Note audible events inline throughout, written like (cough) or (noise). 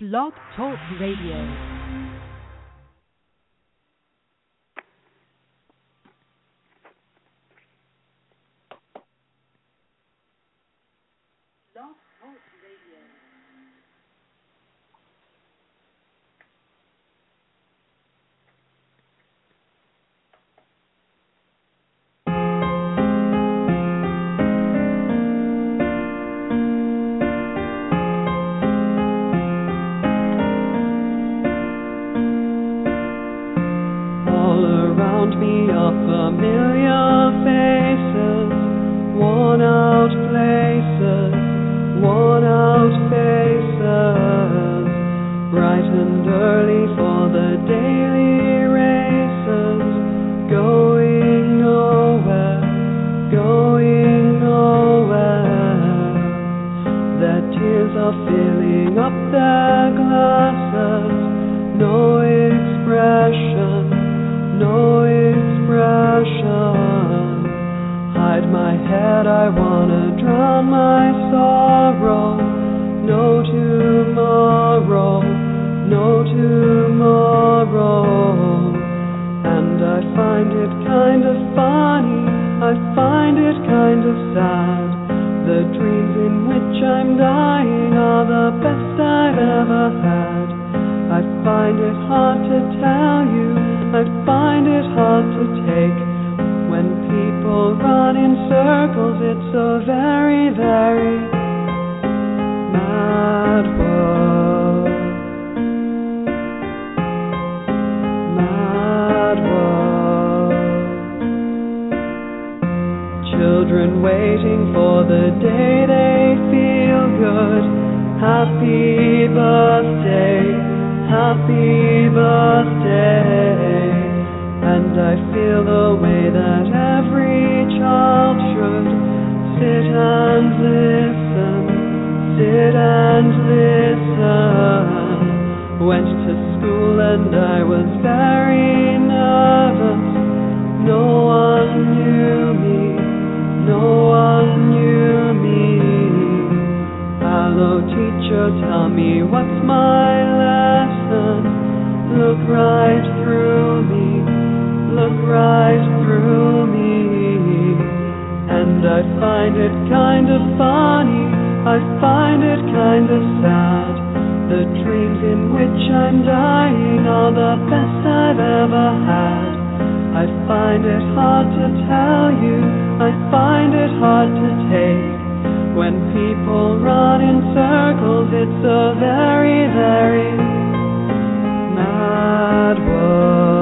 Blog Talk Radio. Best I've ever had. I find it hard to tell you, I find it hard to take. When people run in circles, it's a very, very mad world.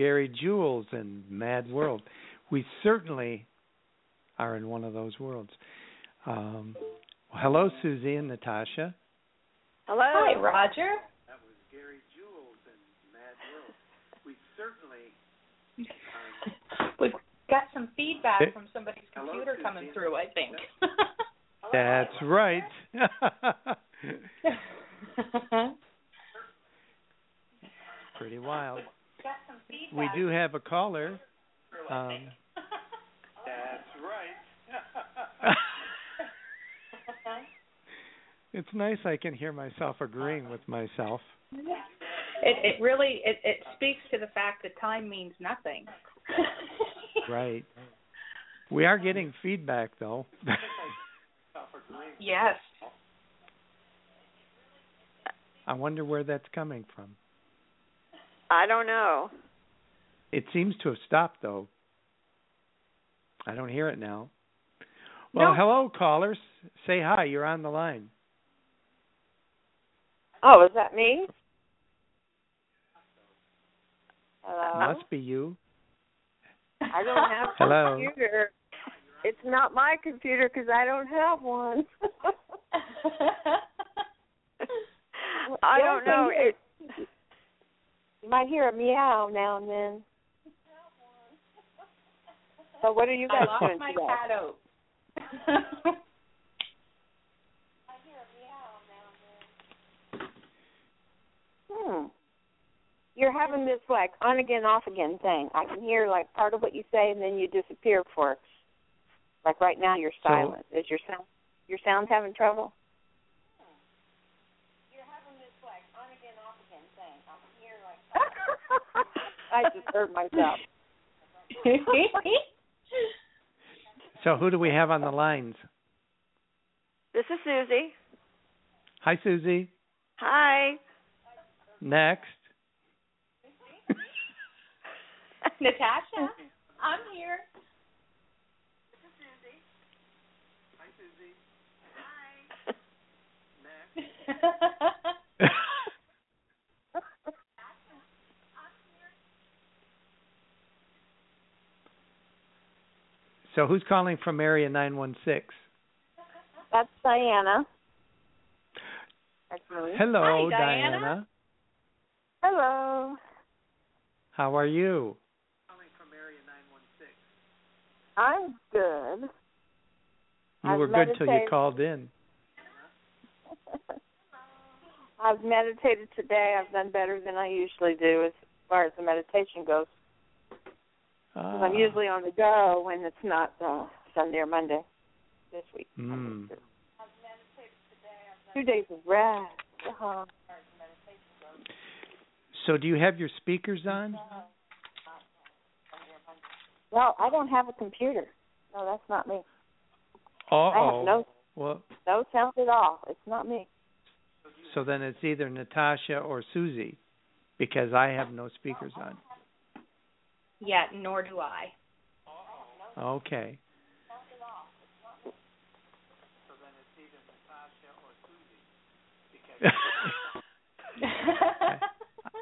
Gary Jules and Mad World. We certainly are in one of those worlds. Um, well, hello, Susie and Natasha. Hello. Hi, Roger. That was Gary Jules and Mad World. We certainly. We've got some feedback from somebody's Hello, computer coming Susie. through, I think. That's (laughs) right. (laughs) (laughs) Pretty wild. Got some. We do have a caller. Um, That's right. (laughs) it's nice I can hear myself agreeing with myself. It it really it it speaks to the fact that time means nothing. (laughs) Right. We are getting feedback though. (laughs) yes. I wonder where that's coming from. I don't know. It seems to have stopped though. I don't hear it now. Well, hello callers. Say hi. You're on the line. Oh, is that me? Hello. Must be you. I don't have a (laughs) hello. computer. It's not my computer because I don't have one. (laughs) (laughs) I don't know. It, you might hear a meow now and then. So what are you guys I guys lost doing my today? cat out. Hmm. You're having this like on again, off again thing. I can hear like part of what you say and then you disappear for like right now you're So- silent. Is your sound your sound having trouble? You're having this like on again, off again thing. I can hear like I just heard myself. (laughs) So who do we have on the lines? this is Susie. Hi, Susie. Hi. Next. (laughs) Natasha, I'm here. (laughs) so who's calling from area 916? That's Diana. That's me. Hello, Hi, Diana. Hello. How are you? I'm good. You I've were good till you called in. (laughs) I've meditated today. I've done better than I usually do as far as the meditation goes. I'm Ah. usually on the go when it's not uh, Sunday or Monday. This week. Mm. Two days of rest. Uh-huh. So do you have your speakers on? Well, I don't have a computer. No, that's not me. Uh I have oh. no Well, no sound at all. It's not me. so then it's either Natasha or Susie, because I have no speakers on. Yeah, nor do I. Okay. (laughs)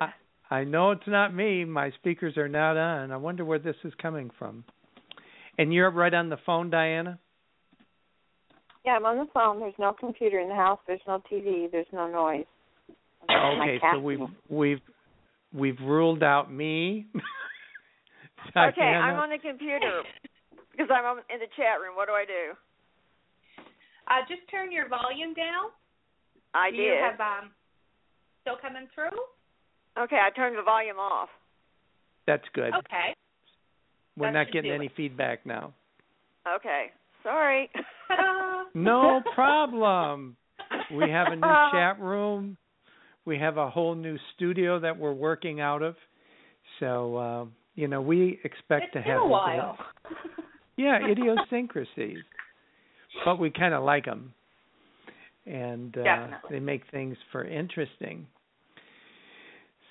I, I know it's not me. My speakers are not on. I wonder where this is coming from. And you're right on the phone, Diana? Yeah, I'm on the phone. There's no computer in the house. There's no TV. There's no noise. Okay, so we've we've we've ruled out me. (laughs) (laughs) Okay, I'm on the computer because I'm in the chat room. What do I do? Uh, just turn your volume down. I do did. you have um still coming through? Okay, I turned the volume off. That's good. Okay. We're that not getting any it. feedback now. Okay, sorry. (laughs) No problem. We have a new chat room. We have a whole new studio that we're working out of. So, uh, you know, we expect It's to have a while. (laughs) yeah idiosyncrasies, but we kind of like them, and uh, they make things for interesting.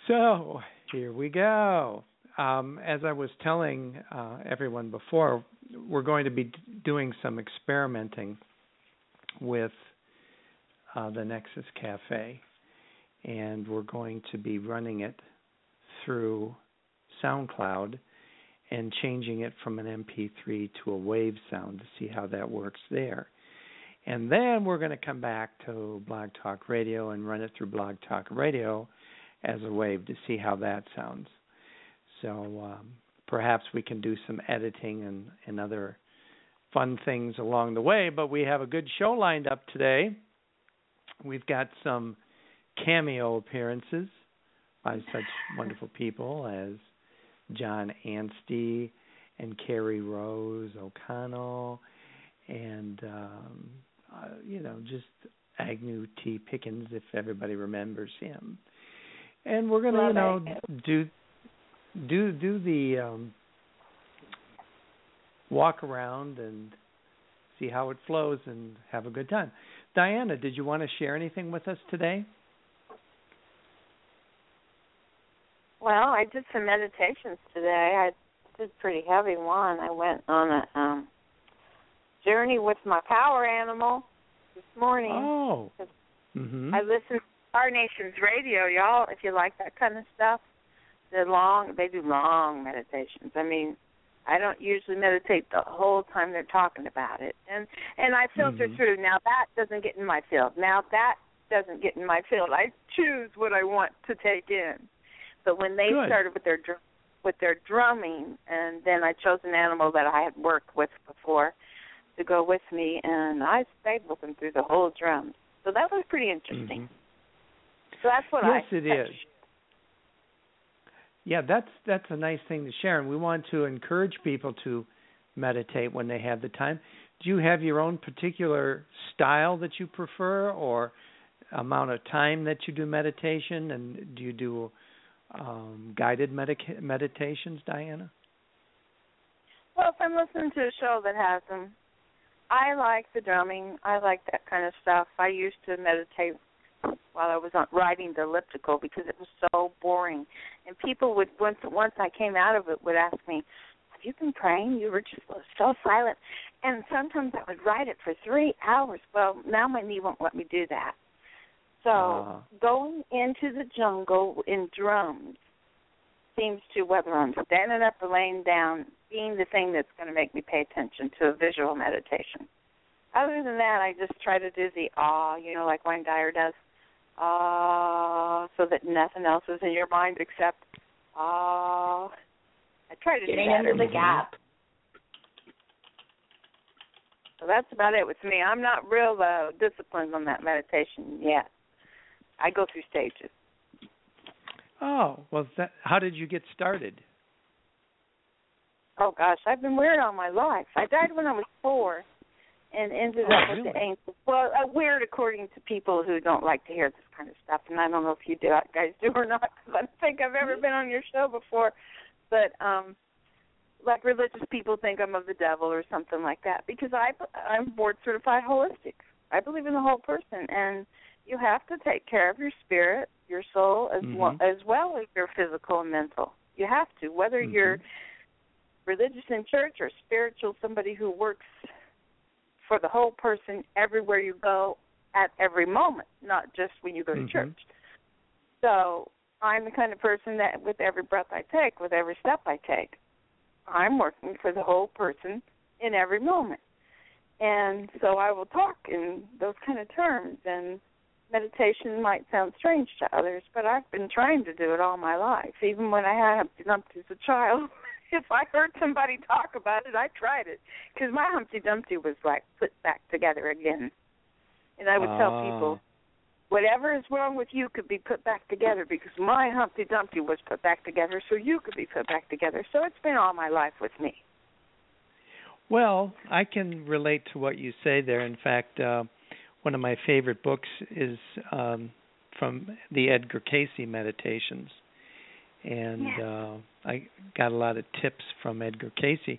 So here we go. Um, as I was telling uh, everyone before, we're going to be d- doing some experimenting with uh, the Nexus Cafe, and we're going to be running it through SoundCloud and changing it from an MP3 to a wave sound to see how that works there. And then we're going to come back to Blog Talk Radio and run it through Blog Talk Radio as a wave to see how that sounds. So um, perhaps we can do some editing and, and other fun things along the way. But we have a good show lined up today. We've got some cameo appearances by such wonderful people as John Anstey and Carrie Rose O'Connell and um uh, you know just Agnew T Pickens if everybody remembers him. And we're going to you know do do do the um walk around and see how it flows and have a good time. Diana, did you want to share anything with us today? Well, I did some meditations today. I did a pretty heavy one. I went on a um journey with my power animal this morning. Oh. Mhm. I listened to Star Nations Radio, y'all, if you like that kind of stuff. They're long they do long meditations. I mean, I don't usually meditate the whole time they're talking about it. And and I filter Mhm. through. Now that doesn't get in my field. Now that doesn't get in my field. I choose what I want to take in. But when they Good. started with their dr- with their drumming, and then I chose an animal that I had worked with before to go with me, and I stayed with them through the whole drum. So that was pretty interesting. Mhm. So that's what I. Yes, it is. Yeah, that's that's a nice thing to share, and we want to encourage people to meditate when they have the time. Do you have your own particular style that you prefer, or amount of time that you do meditation, and do you do um, guided medica- meditations, Diana? Well, if I'm listening to a show that has them, I like the drumming. I like that kind of stuff. I used to meditate while I was on riding the elliptical because it was so boring, and people would once once I came out of it would ask me, "Have you been praying? You were just so silent." And sometimes I would ride it for three hours. Well, now my knee won't let me do that. So Ah. going into the jungle in drums seems to whether I'm standing up or laying down being the thing that's going to make me pay attention to a visual meditation. Other than that, I just try to do the ah, you know, like Wayne Dyer does, ah, so that nothing else is in your mind except ah. I try to Getting do that. into the gap. So that's about it with me. I'm not real uh, disciplined on that meditation yet. I go through stages. Oh, well, that, how did you get started? Oh gosh, I've been weird all my life. I died when I was four, and ended Oh, up with the angels. Well, uh, weird according to people who don't like to hear this kind of stuff, and I don't know if you do, guys do or not, (laughs) because I don't think I've ever been on your show before, but um, like religious people think I'm of the devil or something like that because I I'm board certified holistic. I believe in the whole person, and you have to take care of your spirit, your soul, as well Mhm. as well as your physical and mental. You have to, whether Mhm. you're religious in church or spiritual, somebody who works for the whole person everywhere you go at every moment, not just when you go to Mhm. church. So I'm the kind of person that with every breath I take, with every step I take, I'm working for the whole person in every moment. And so I will talk in those kind of terms and meditation might sound strange to others, but I've been trying to do it all my life, even when I had Humpty Dumpty as a child. (laughs) if I heard somebody talk about it, I tried it because my Humpty Dumpty was like put back together again. And I would tell Ah. people, whatever is wrong with you could be put back together because my Humpty Dumpty was put back together, so you could be put back together. So it's been all my life with me. Well, I can relate to what you say there. In fact, uh, one of my favorite books is um, from the Edgar Cayce Meditations, and uh, I got a lot of tips from Edgar Cayce.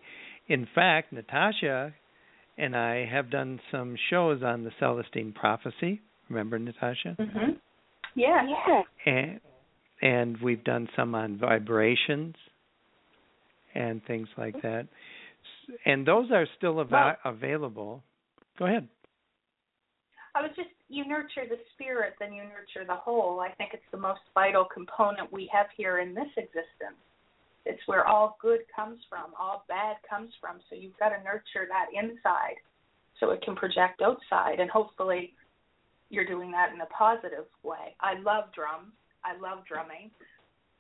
In fact, Natasha and I have done some shows on the Celestine Prophecy. Remember, Natasha? Mm-hmm. Yeah. Yeah. and and we've done some on vibrations and things like that. And those are still ava- Well- available. Go ahead. I was just you nurture the spirit, then you nurture the whole. I think it's the most vital component we have here in this existence. It's where all good comes from, all bad comes from. So you've got to nurture that inside so it can project outside and hopefully you're doing that in a positive way. I love drums. I love drumming.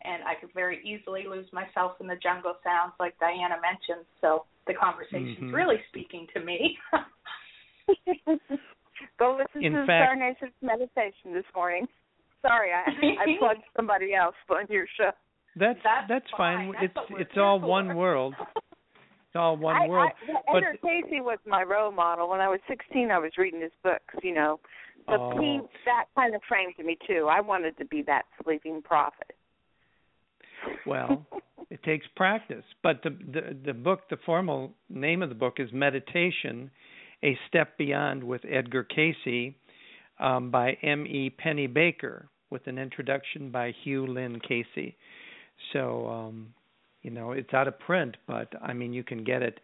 And I could very easily lose myself in the jungle sounds like Diana mentioned. So the conversation's Mhm. really speaking to me. (laughs) (laughs) Go listen In to the fact- Star Nation's meditation this morning. Sorry, I I (laughs) plugged somebody else on your show. That's That's fine. fine. That's It's it's all here one world. It's all (laughs) one I, world. I, but Edgar Cayce was my role model. When I was 16, I was reading his books. You know, so Oh. he that kind of framed me too. I wanted to be that sleeping prophet. well, (laughs) it takes practice. But the, the the book, the formal name of the book is Meditation: A Step Beyond with Edgar Cayce, um, by M. E. Penny Baker, with an introduction by Hugh Lynn Cayce. So, um, you know, it's out of print, but I mean, you can get it.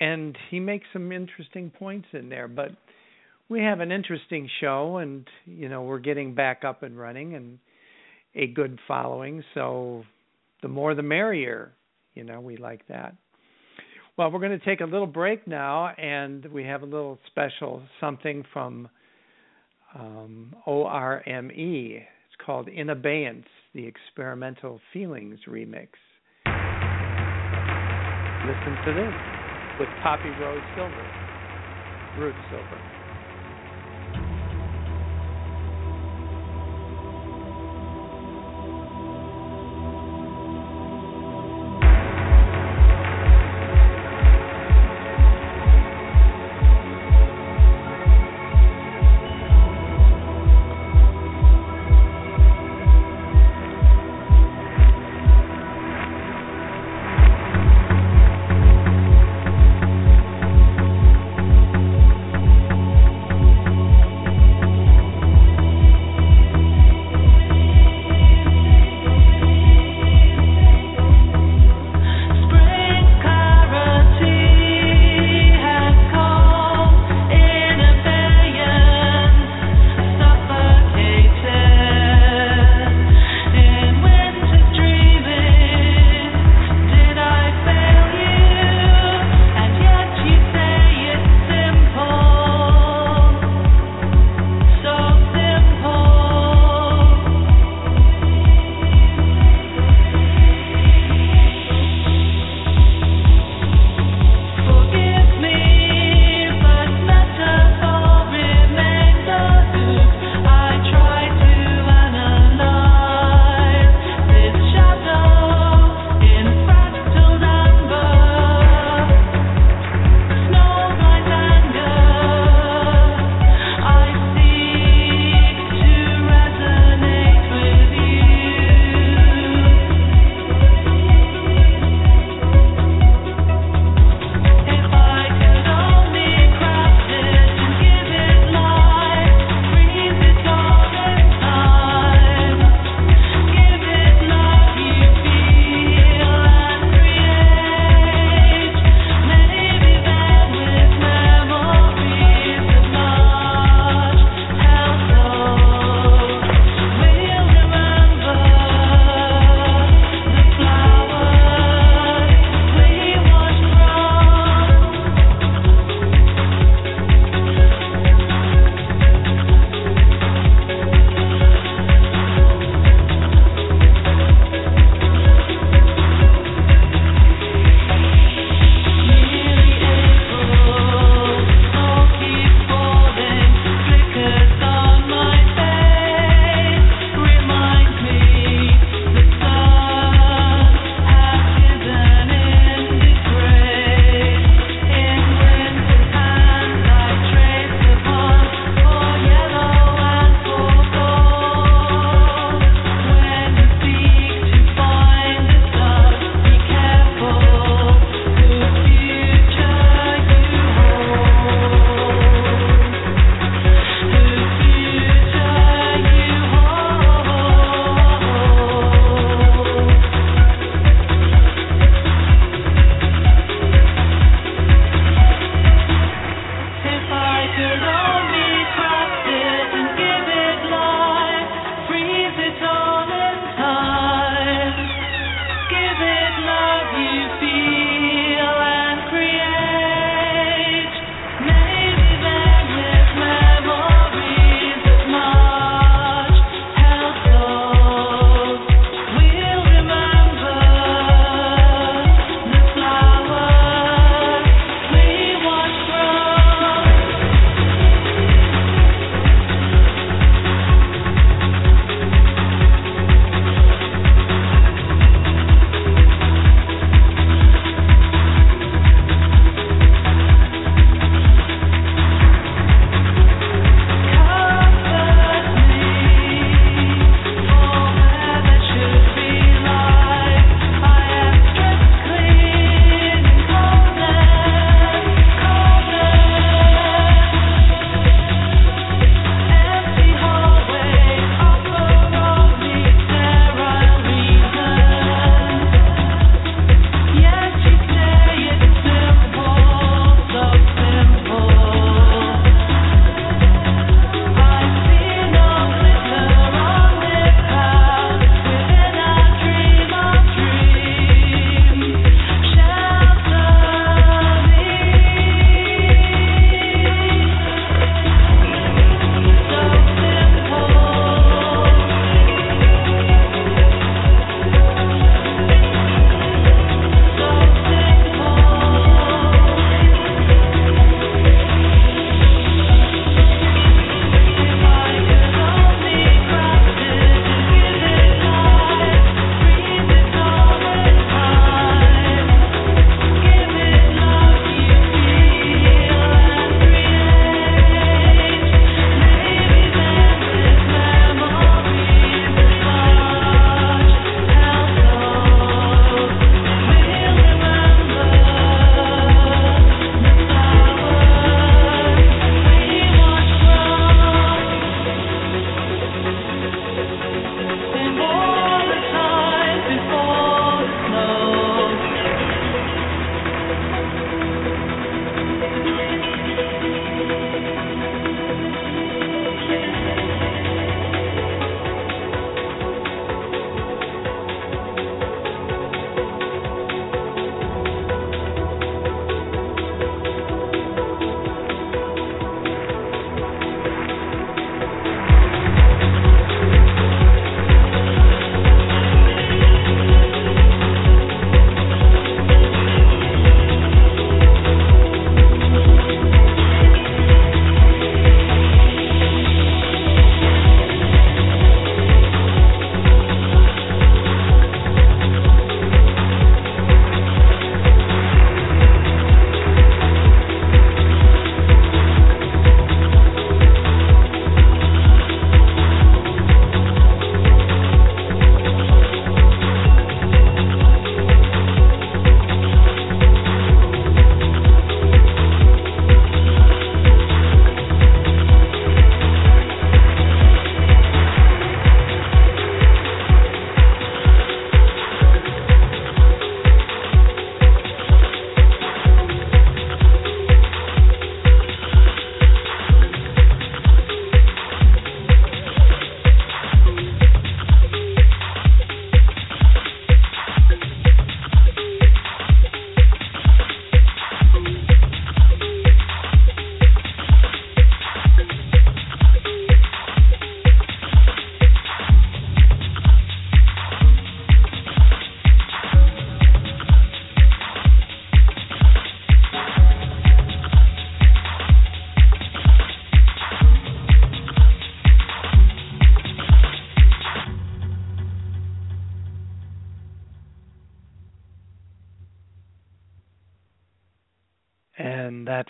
And he makes some interesting points in there. But we have an interesting show, and you know, we're getting back up and running, and a good following. So the more the merrier. You know, we like that. Well, we're going to take a little break now, and we have a little special something from um, O R M E. It's called In Abeyance, the Experimental Feelings Remix. Listen to this with Poppy Rose Silver, Ruth Silver.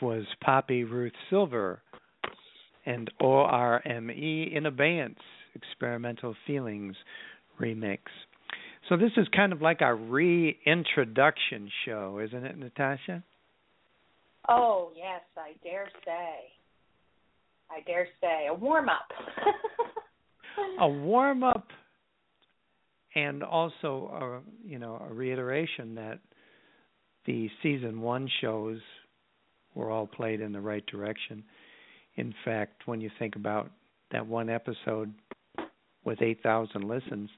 Was Poppy Ruth Silver and ORME in Abeyance Experimental Feelings remix. So this is kind of like a reintroduction show, isn't it, Natasha? Oh, yes, I dare say. I dare say. A warm up. (laughs) a warm up and also a, you know, a reiteration that the season 1 shows were all played in the right direction. In fact, when you think about that one episode with 8,000 listens,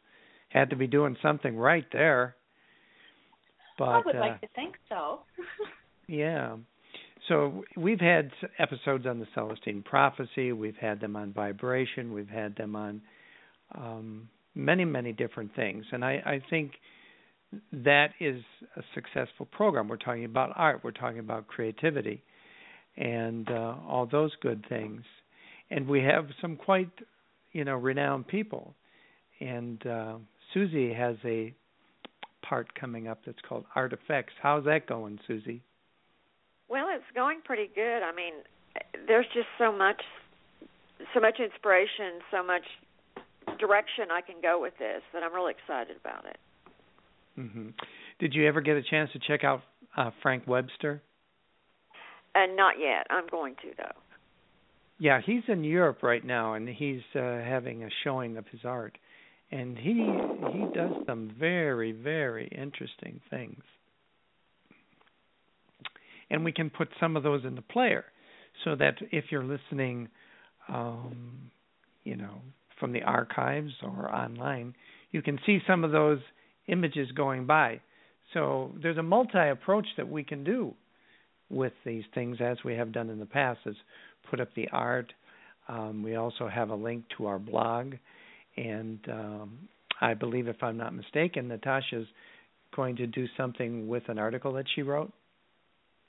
had to be doing something right there. But I would uh, like to think so. (laughs) yeah. So we've had episodes on the Celestine Prophecy. We've had them on vibration. We've had them on um, many, many different things. And I, I think that is a successful program. We're talking about art. We're talking about creativity, and uh, all those good things. And we have some quite, you know, renowned people. And uh, Susie has a part coming up that's called Art Effects. How's that going, Susie? Well, it's going pretty good. I mean, there's just so much, so much inspiration, so much direction I can go with this that I'm really excited about it. Mm-hmm. Did you ever get a chance to check out uh, Frank Webster? And uh, not yet. I'm going to though. Yeah, he's in Europe right now, and he's uh, having a showing of his art, and he he does some very very interesting things and we can put some of those in the player so that if you're listening um, you know from the archives or online you can see some of those images going by so there's a multi approach that we can do with these things as we have done in the past is put up the art um, we also have a link to our blog and um, i believe if i'm not mistaken natasha's going to do something with an article that she wrote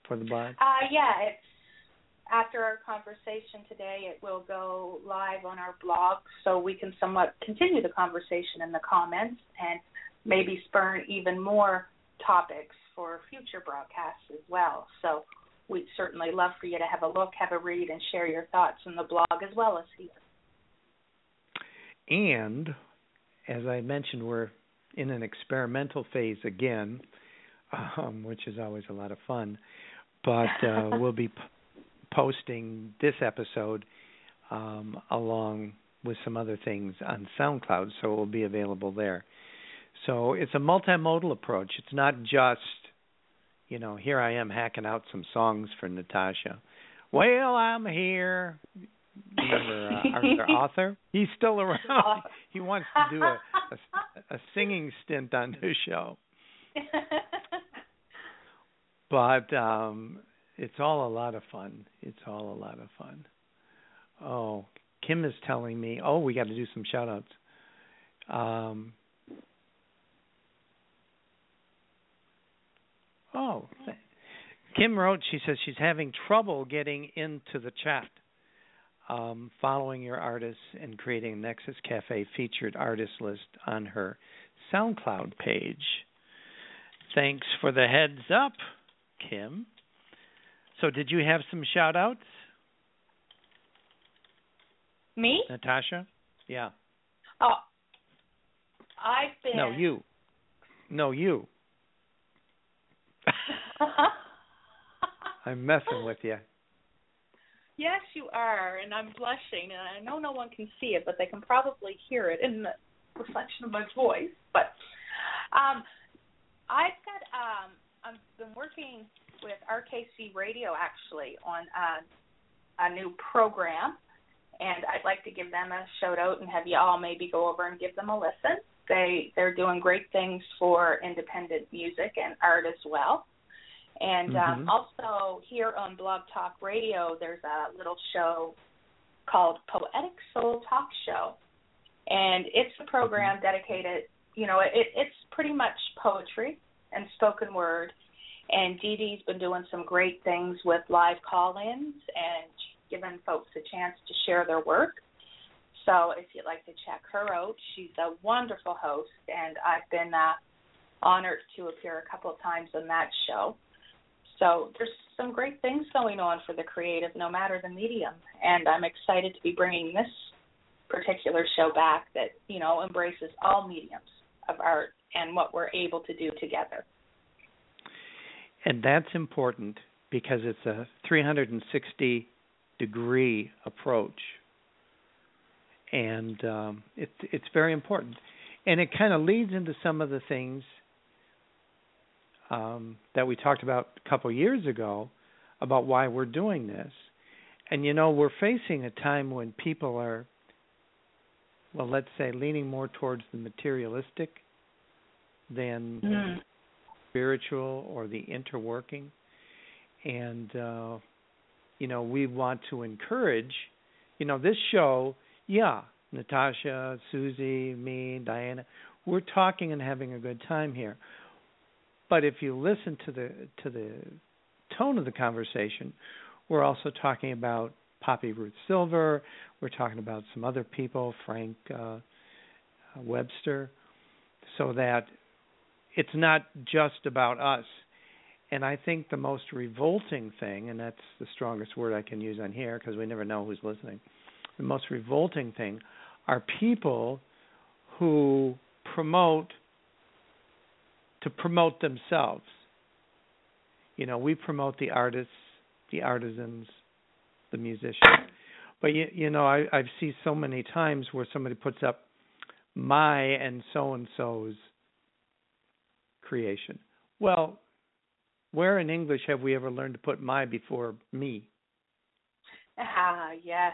for the blog? Uh, yeah, it's after our conversation today. It will go live on our blog, so we can somewhat continue the conversation in the comments and maybe spurn even more topics for future broadcasts as well. So we'd certainly love for you to have a look, have a read, and share your thoughts in the blog as well as here. And as I mentioned, we're in an experimental phase again, um, which is always a lot of fun but uh, (laughs) we'll be p- posting this episode um, along with some other things on SoundCloud, so it will be available there. So it's a multimodal approach. It's not just, you know, here I am hacking out some songs for Natasha. Well, I'm here. Remember uh, Arthur (laughs) Author? He's still around. (laughs) he wants to do a, a, a singing stint on the show (laughs) but um it's all a lot of fun. It's all a lot of fun. Oh, Kim is telling me, oh, we got to do some shout outs. Um, oh, Kim wrote, she says she's having trouble getting into the chat, um, following your artists and creating a Nexus Cafe featured artist list on her SoundCloud page. Thanks for the heads up. Kim. So, did you have some shout outs? Me? Natasha? Yeah. Oh, I've been. No, you. No, you. (laughs) I'm messing with you. Yes, you are, and I'm blushing, and I know no one can see it, but they can probably hear it in the reflection of my voice. But um, I've got um, I've been working with RKC Radio actually on a, a new program, and I'd like to give them a shout out and have you all maybe go over and give them a listen. They they're doing great things for independent music and art as well. And um, Mhm. also here on Blog Talk Radio, there's a little show called Poetic Soul Talk Show, and it's a program dedicated. You know, it, it's pretty much poetry and spoken word. And Dee Dee's been doing some great things with live call-ins and giving folks a chance to share their work. So if you'd like to check her out, she's a wonderful host, and I've been uh, honored to appear a couple of times on that show. So there's some great things going on for the creative, no matter the medium. And I'm excited to be bringing this particular show back that you know embraces all mediums of art and what we're able to do together. And that's important because it's a 360 degree approach, and um, it, it's very important. And it kind of leads into some of the things um, that we talked about a couple of years ago about why we're doing this. And you know, we're facing a time when people are, well, let's say, leaning more towards the materialistic than mm. spiritual or the interworking. And, uh, you know, we want to encourage, you know, this show, yeah, Natasha, Susie, me, Diana, we're talking and having a good time here. But if you listen to the to the tone of the conversation, we're also talking about Poppy Ruth Silver. We're talking about some other people, Frank uh, Webster, so that it's not just about us. And I think the most revolting thing, and that's the strongest word I can use on here because we never know who's listening. The most revolting thing are people who promote to promote themselves. You know, we promote the artists, the artisans, the musicians. But you, you know, I I've seen so many times where somebody puts up my and so and so's creation. Well, where in English have we ever learned to put my before me? Ah, yes.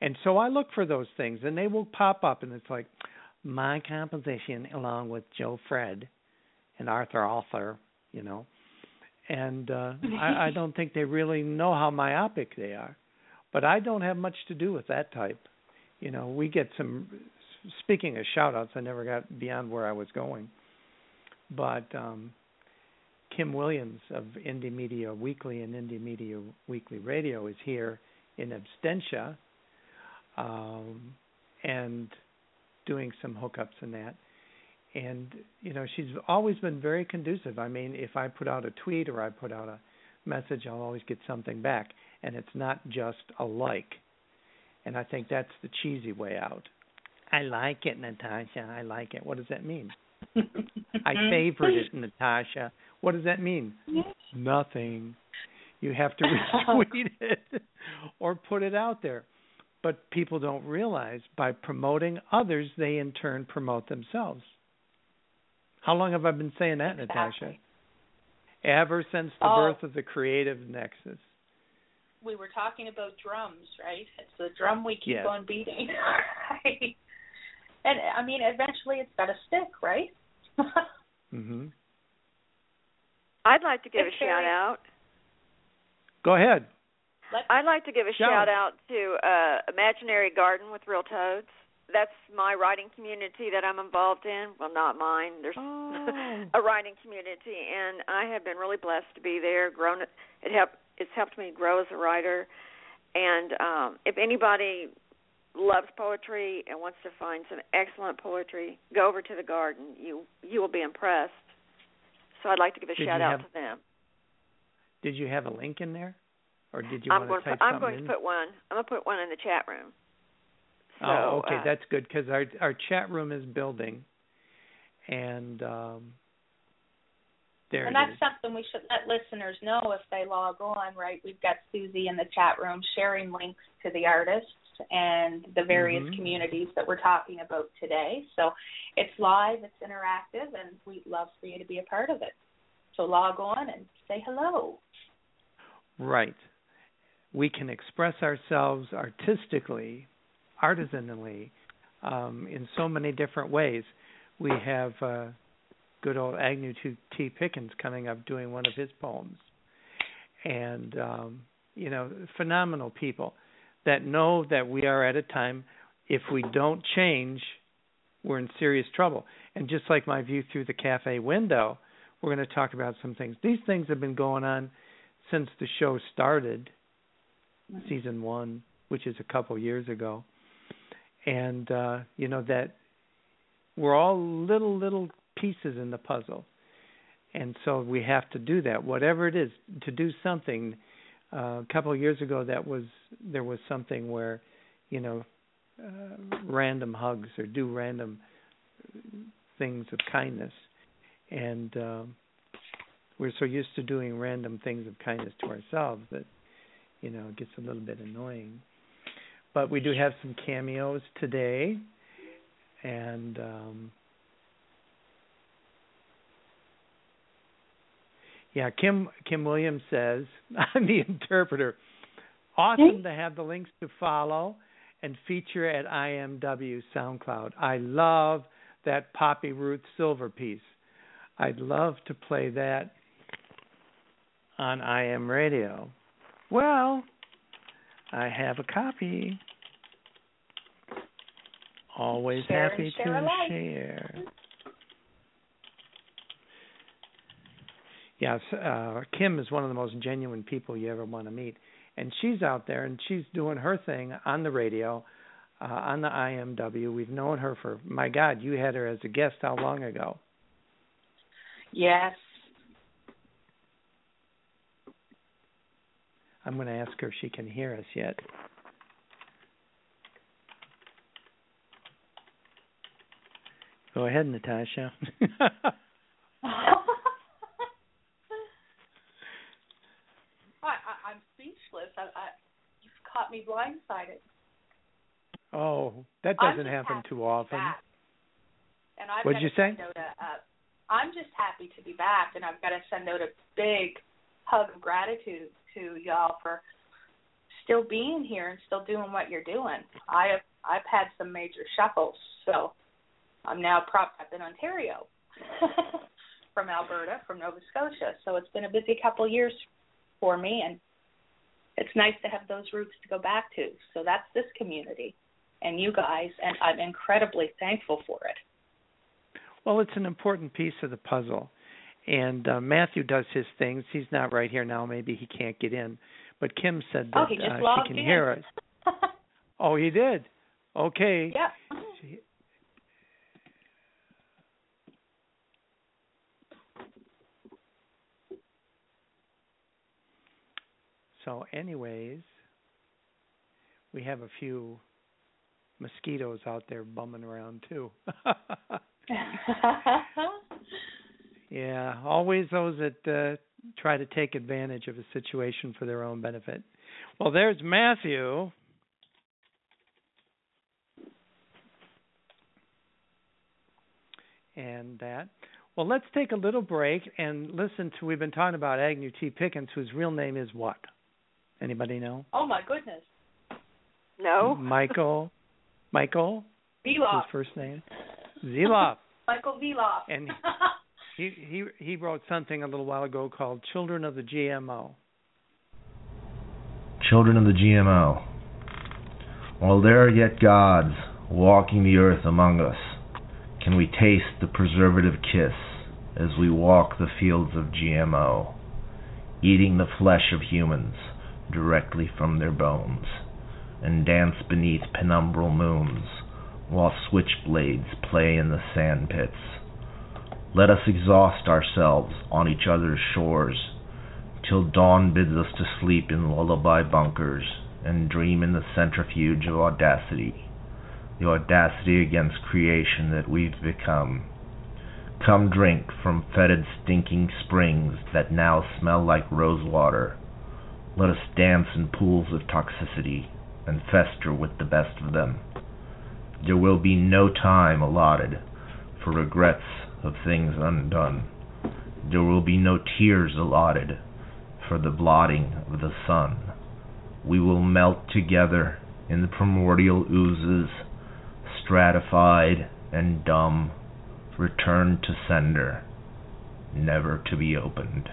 And so I look for those things, and they will pop up, and it's like, my composition along with Joe Fred and Arthur Arthur, you know. And uh I, I (laughs) don't think they really know how myopic they are. But I don't have much to do with that type. You know, we get some speaking of shout outs, I never got beyond where I was going. But um Kim Williams of Indie Media Weekly and Indie Media Weekly Radio is here in absentia. Um, and doing some hookups and that. And you know, she's always been very conducive. I mean, if I put out a tweet or I put out a message, I'll always get something back, and it's not just a like. And I think that's the cheesy way out. I like it, Natasha. I like it. What does that mean? (laughs) I favored it, Natasha. What does that mean? Nothing. You have to (laughs) (laughs) retweet it or put it out there but people don't realize by promoting others, they in turn promote themselves. How long have I been saying that, exactly. Natasha? Ever since the oh. birth of the creative nexus. We were talking about drums, right? It's the drum we keep yes. on beating. (laughs) right? And I mean, eventually it's got to stick, right? (laughs) mhm. I'd like to give it's a shout out. Go ahead. Let's I'd like to give a shout, out to uh, Imaginary Garden with Real Toads. That's my writing community that I'm involved in. Well, not mine. There's oh. (laughs) a writing community, and I have been really blessed to be there. Grown, it helped. It's helped me grow as a writer. And um, if anybody loves poetry and wants to find some excellent poetry, go over to the garden. You you will be impressed. So I'd like to give a Did shout you out have, to them. Did you have a link in there? Or did you I'm want going to type put, I'm going in? to put one. I'm going to put one in the chat room. So, oh, okay, uh, that's good because our our chat room is building, and um, there and it that's is. something we should let listeners know if they log on, right? We've got Susie in the chat room sharing links to the artists and the various Mhm. communities that we're talking about today. So it's live, it's interactive, and we'd love for you to be a part of it. So log on and say hello. Right. We can express ourselves artistically, artisanally, um, in so many different ways. We have uh, good old Agnew T. Pickens coming up doing one of his poems. And, um, you know, phenomenal people that know that we are at a time, if we don't change, we're in serious trouble. And just like my view through the cafe window, we're going to talk about some things. These things have been going on since the show started, season one, which is a couple years ago, and uh, you know that we're all little little pieces in the puzzle, and so we have to do that. Whatever it is, to do something. Uh, a couple of years ago, that was there was something where, you know, uh, random hugs or do random things of kindness, and uh, we're so used to doing random things of kindness to ourselves that, you know, it gets a little bit annoying. But we do have some cameos today, and um, Yeah, Kim Kim Williams says (laughs) I'm the interpreter. Awesome to have the links to follow and feature at IMW SoundCloud. I love that Poppy Ruth Silver piece. I'd love to play that on IM Radio. Well, I have a copy. Always Share happy share to share. Yes, uh, Kim is one of the most genuine people you ever want to meet, and she's out there and she's doing her thing on the radio, uh, on the IMW. We've known her for my God. You had her as a guest how long ago? Yes. I'm going to ask her if she can hear us yet. Go ahead, Natasha. (laughs) I, I, I'm speechless. I, I, you've caught me blindsided. oh, that doesn't happen too to often. back. And I've What'd you say? send out a, uh, I'm just happy to be back, and I've got to send out a big hug of gratitude to y'all for still being here and still doing what you're doing. I have I've had some major shuffles, so I'm now propped up in Ontario (laughs) from Alberta, from Nova Scotia. So it's been a busy couple years for me, and it's nice to have those roots to go back to. So that's this community and you guys, and I'm incredibly thankful for it. Well, it's an important piece of the puzzle. And uh, Matthew does his things. He's not right here now. Maybe he can't get in. But Kim said that Oh, he uh, she can in. hear us. (laughs) Oh, he did. Okay. yeah. So, anyways, we have a few mosquitoes out there bumming around too. (laughs) (laughs) yeah, always those that uh, try to take advantage of a situation for their own benefit. Well, there's Matthew. And that. Well, let's take a little break and listen to. We've been talking about Agnew T. Pickens, whose real name is what? Anybody know? oh my goodness. No. (laughs) Michael. Michael. His first name. Ziloff. (laughs) Michael Veloff. And (laughs) He he wrote something a little while ago called "Children of the GMO." Children of the GMO. While there are yet gods walking the earth among us, can we taste the preservative kiss as we walk the fields of GMO, eating the flesh of humans directly from their bones, and dance beneath penumbral moons while switchblades play in the sand pits? Let us exhaust ourselves on each other's shores till dawn bids us to sleep in lullaby bunkers and dream in the centrifuge of audacity, the audacity against creation that we've become. Come drink from fetid, stinking springs that now smell like rosewater. Let us dance in pools of toxicity and fester with the best of them. There will be no time allotted for regrets of things undone. There will be no tears allotted for the blotting of the sun. We will melt together in the primordial oozes, stratified and dumb, return to sender, never to be opened.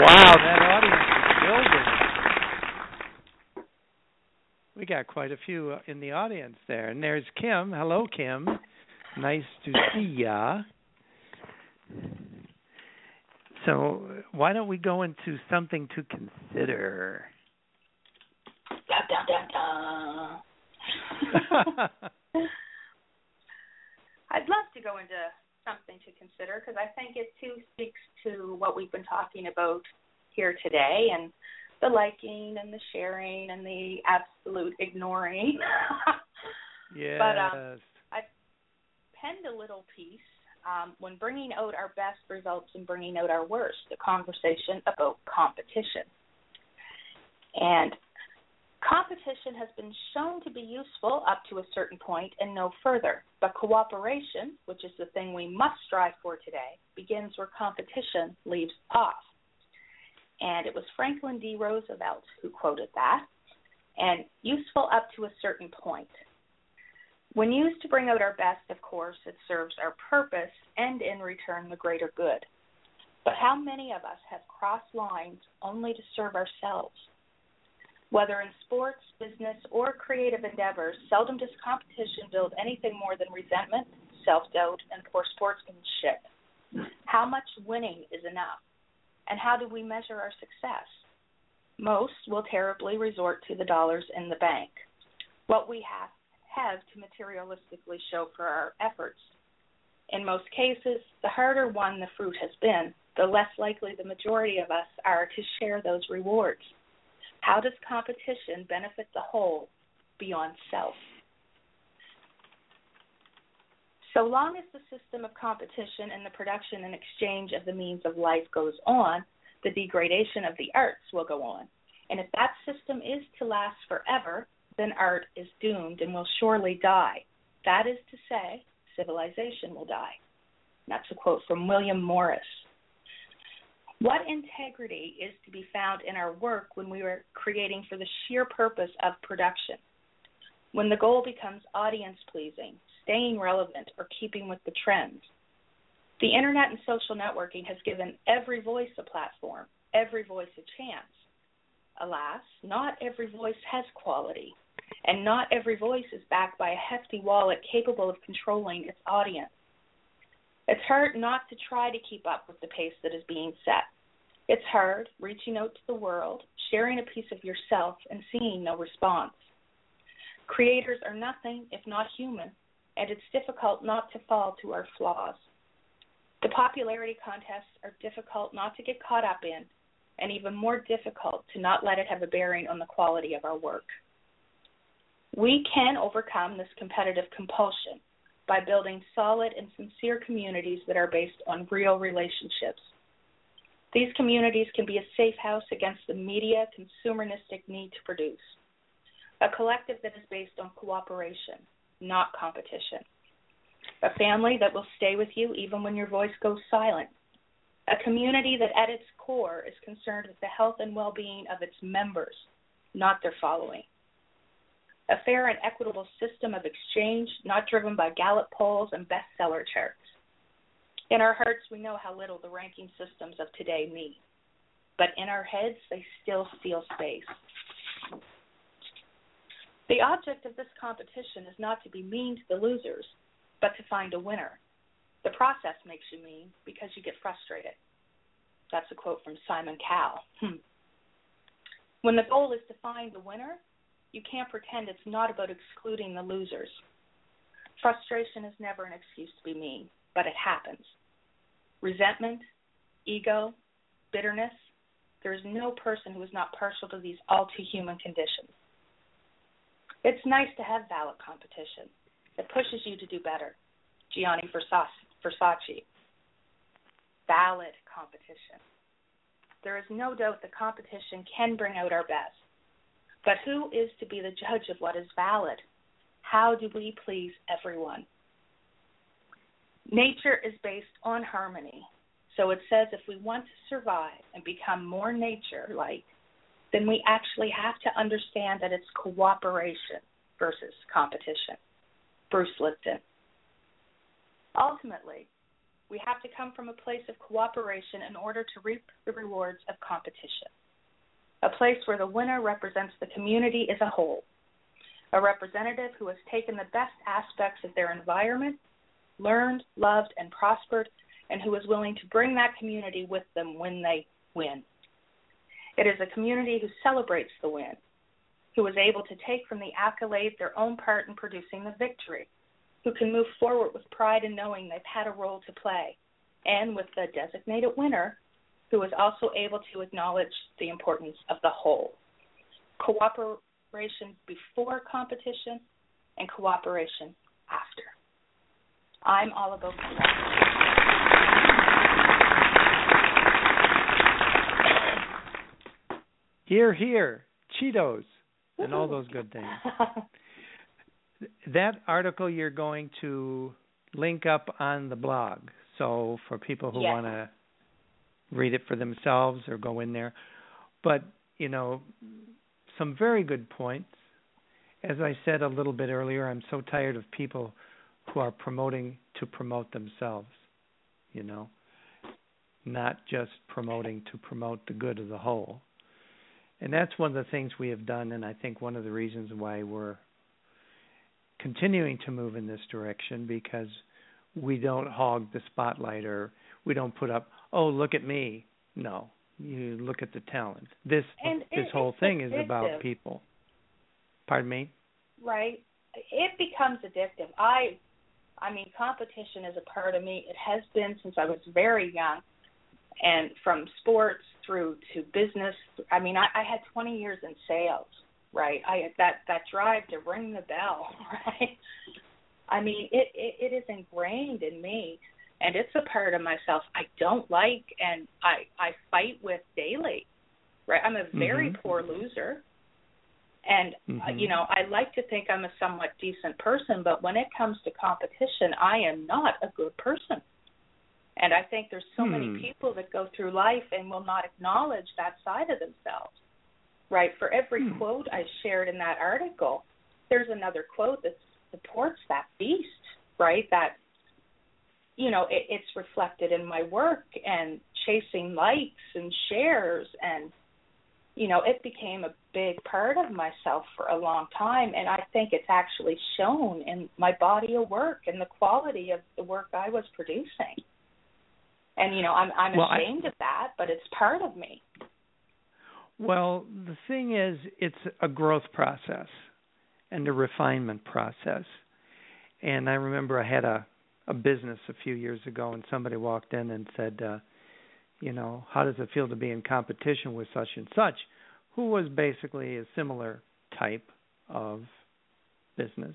Wow, that audience is building. We got quite a few uh, in the audience there, and there's Kim. Hello, Kim. Nice to see ya. So, why don't we go into something to consider? Dun, dun, dun, dun. (laughs) I'd love to go into something to consider because I think it too speaks to what we've been talking about here today and the liking and the sharing and the absolute ignoring. yes. (laughs) But um, I penned a little piece um, when bringing out our best results and bringing out our worst, the conversation about competition. And competition has been shown to be useful up to a certain point and no further. But cooperation, which is the thing we must strive for today, begins where competition leaves off. And it was Franklin D. Roosevelt who quoted that. And useful up to a certain point. When used to bring out our best, of course, it serves our purpose and in return the greater good. But how many of us have crossed lines only to serve ourselves? Whether in sports, business, or creative endeavors, seldom does competition build anything more than resentment, self doubt, and poor sportsmanship. How much winning is enough? And how do we measure our success? Most will terribly resort to the dollars in the bank. What we have have to materialistically show for our efforts. In most cases, the harder won the fruit has been, the less likely the majority of us are to share those rewards. How does competition benefit the whole beyond self? So long as the system of competition and the production and exchange of the means of life goes on, the degradation of the arts will go on. And if that system is to last forever, then art is doomed and will surely die. That is to say, civilization will die. That's a quote from William Morris. What integrity is to be found in our work when we are creating for the sheer purpose of production? When the goal becomes audience pleasing, staying relevant, or keeping with the trends? The internet and social networking has given every voice a platform, every voice a chance. Alas, not every voice has quality, and not every voice is backed by a hefty wallet capable of controlling its audience. It's hard not to try to keep up with the pace that is being set. It's hard reaching out to the world, sharing a piece of yourself, and seeing no response. Creators are nothing if not human, and it's difficult not to fall to our flaws. The popularity contests are difficult not to get caught up in, and even more difficult to not let it have a bearing on the quality of our work. We can overcome this competitive compulsion by building solid and sincere communities that are based on real relationships. These communities can be a safe house against the media consumeristic need to produce. A collective that is based on cooperation, not competition. A family that will stay with you even when your voice goes silent. A community that at its core is concerned with the health and well being of its members, not their following a fair and equitable system of exchange, not driven by Gallup polls and bestseller charts. In our hearts, we know how little the ranking systems of today mean, but in our heads, they still steal space. The object of this competition is not to be mean to the losers, but to find a winner. The process makes you mean because you get frustrated. That's a quote from Simon Cowell. Hmm. When the goal is to find the winner, you can't pretend it's not about excluding the losers. Frustration is never an excuse to be mean, but it happens. Resentment, ego, bitterness, there is no person who is not partial to these all too human conditions. It's nice to have valid competition. It pushes you to do better. Gianni Versace. Valid competition. There is no doubt that competition can bring out our best. But who is to be the judge of what is valid? How do we please everyone? Nature is based on harmony. So it says if we want to survive and become more nature like, then we actually have to understand that it's cooperation versus competition. Bruce Lipton. Ultimately, we have to come from a place of cooperation in order to reap the rewards of competition a place where the winner represents the community as a whole, a representative who has taken the best aspects of their environment, learned, loved, and prospered, and who is willing to bring that community with them when they win. It is a community who celebrates the win, who is able to take from the accolade their own part in producing the victory, who can move forward with pride in knowing they've had a role to play, and with the designated winner who is also able to acknowledge the importance of the whole. Cooperation before competition and cooperation after. I'm all about Here, here, Cheetos, and all those good things. (laughs) that article you're going to link up on the blog. So for people who yes. want to read it for themselves or go in there. But, you know, some very good points. As I said a little bit earlier, I'm so tired of people who are promoting to promote themselves, you know, not just promoting to promote the good of the whole. And that's one of the things we have done, and I think one of the reasons why we're continuing to move in this direction because we don't hog the spotlight or we don't put up, oh, look at me. No, you look at the talent. This and this it, whole thing is about people. Pardon me. Right. It becomes addictive. I, I mean, competition is a part of me. It has been since I was very young, and from sports through to business. I mean, I, I had 20 years in sales. Right. I that that drive to ring the bell. (laughs) Right. I mean, it, it it is ingrained in me and it's a part of myself I don't like and I I fight with daily. Right? I'm a very Mhm. poor loser. And uh, Mhm. you know, I like to think I'm a somewhat decent person, but when it comes to competition, I am not a good person. And I think there's so Hmm. many people that go through life and will not acknowledge that side of themselves. Right? For every Hmm. quote I shared in that article, there's another quote that supports that beast, right? That you know, it, it's reflected in my work and chasing likes and shares and you know, it became a big part of myself for a long time and I think it's actually shown in my body of work and the quality of the work I was producing. And you know, I'm I'm Well, I- ashamed of that, but it's part of me. Well, the thing is, it's a growth process and a refinement process. And I remember I had a a business a few years ago, and somebody walked in and said, uh, "You know, how does it feel to be in competition with such and such?" Who was basically a similar type of business.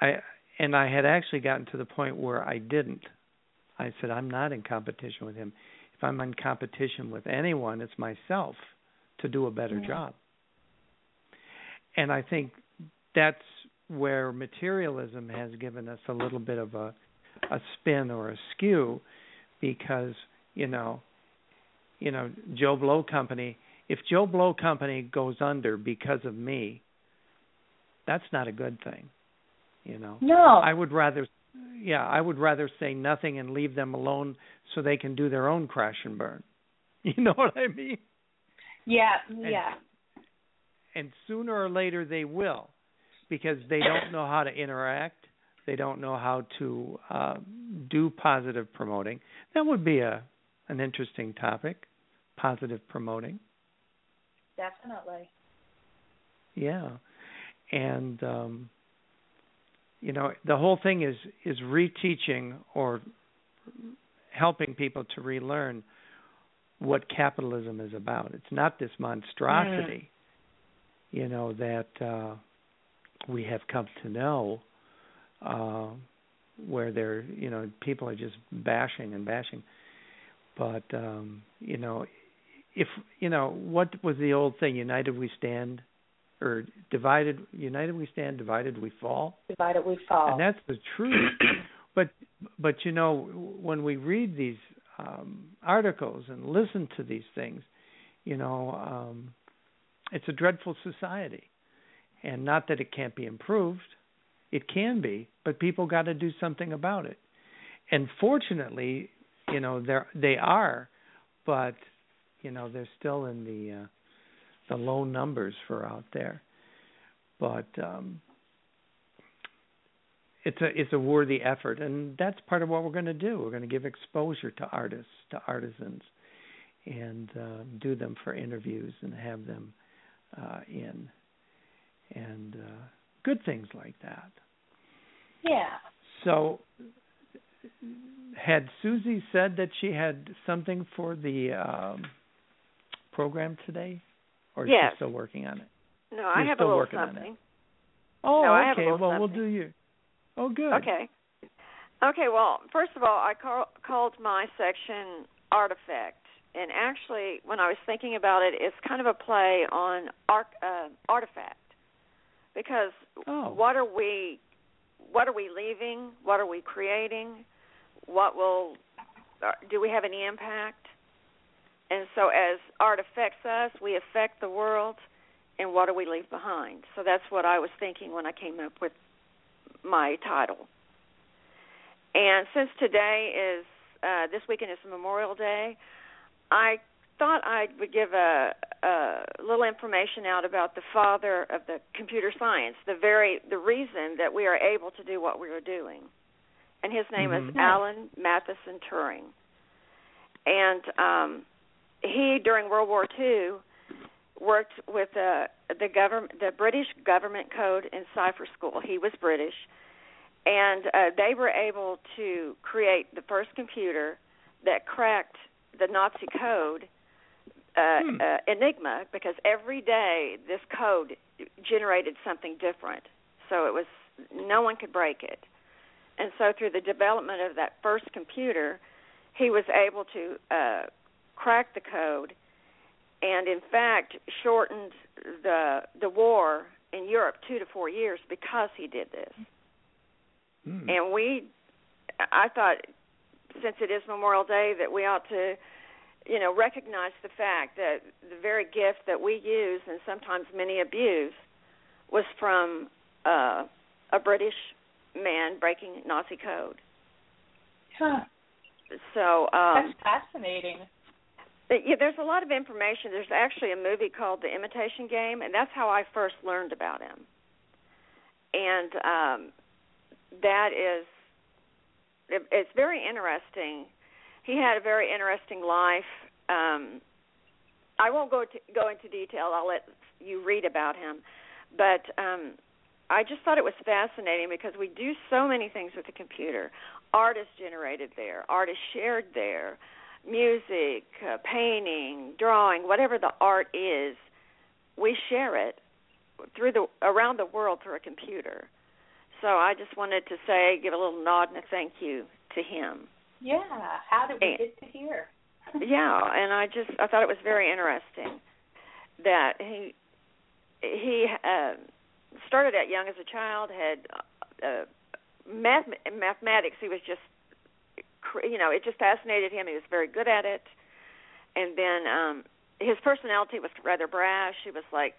I and I had actually gotten to the point where I didn't. I said, "I'm not in competition with him." if I'm in competition with anyone, it's myself to do a better Yeah. job. And I think that's where materialism has given us a little bit of a a spin or a skew because, you know, you know, Joe Blow company, if Joe Blow company goes under because of me, that's not a good thing. You know. No. I would rather yeah, I would rather say nothing and leave them alone so they can do their own crash and burn. (laughs) You know what I mean? yeah, yeah. And sooner or later they will because they don't know how to interact. They don't know how to uh, do positive promoting. That would be a an interesting topic, positive promoting. Definitely. Yeah. And um you know, the whole thing is is reteaching or helping people to relearn what capitalism is about. It's not this monstrosity, you know, that uh we have come to know uh where they're, you know, people are just bashing and bashing. But um, you know, if you know, what was the old thing, united we stand or divided united we stand divided we fall. Divided we fall. and that's the truth. (clears throat) But but you know when we read these um articles and listen to these things you know um it's a dreadful society. And not that it can't be improved. It can be but people got to do something about it. And fortunately you know there they are but you know they're still in the uh the low numbers for out there. But um it's a it's a worthy effort and that's part of what we're going to do. We're going to give exposure to artists, to artisans and uh do them for interviews and have them uh in and uh good things like that. Yeah. So, had Susie said that she had something for the um, program today, or Yes. she still working on it? No, I You're have a still little on it. something. Oh, No, I have a okay. little Well, we'll do you. Oh, good. Okay. Okay, well, first of all, I call, called my section Art Effects. And actually, when I was thinking about it, it's kind of a play on arc, uh, artifact. Because Oh. what are we what are we leaving? What are we creating? What will uh, do we have any impact? And so as art affects us, we affect the world and what do we leave behind? So that's what I was thinking when I came up with my title. And since today is uh, this weekend is Memorial Day, I thought I would give a, a little information out about the father of the computer science, the very the reason that we are able to do what we are doing. And his name is Mhm. Alan Mathison Turing. And um, he during World War II worked with the the government the British government code in cipher school. He was British and uh, they were able to create the first computer that cracked the Nazi code uh, Hmm. uh, Enigma because every day this code generated something different. So it was no one could break it. And so through the development of that first computer, he was able to uh, crack the code, and in fact shortened the the war in Europe two to four years because he did this. Hmm. And we, I thought, since it is Memorial Day, that we ought to, you know, recognize the fact that the very gift that we use and sometimes many abuse was from uh, a British man breaking Nazi code. Huh. So um, That's fascinating. But, yeah, there's a lot of information. There's actually a movie called The Imitation Game, and that's how I first learned about him. And um, that is, it, it's very interesting. He had a very interesting life. Um, I won't go to, go into detail. I'll let you read about him. But um, I just thought it was fascinating because we do so many things with the computer. Art is generated there. Art is shared there music, uh, painting, drawing, whatever the art is, we share it through the around the world through a computer. So I just wanted to say, give a little nod and a thank you to him. Yeah. How did we get to here? (laughs) Yeah, and I just I thought it was very interesting that he he uh, started out young as a child, had uh, math mathematics. He was just you know it just fascinated him. He was very good at it, and then um his personality was rather brash. He was like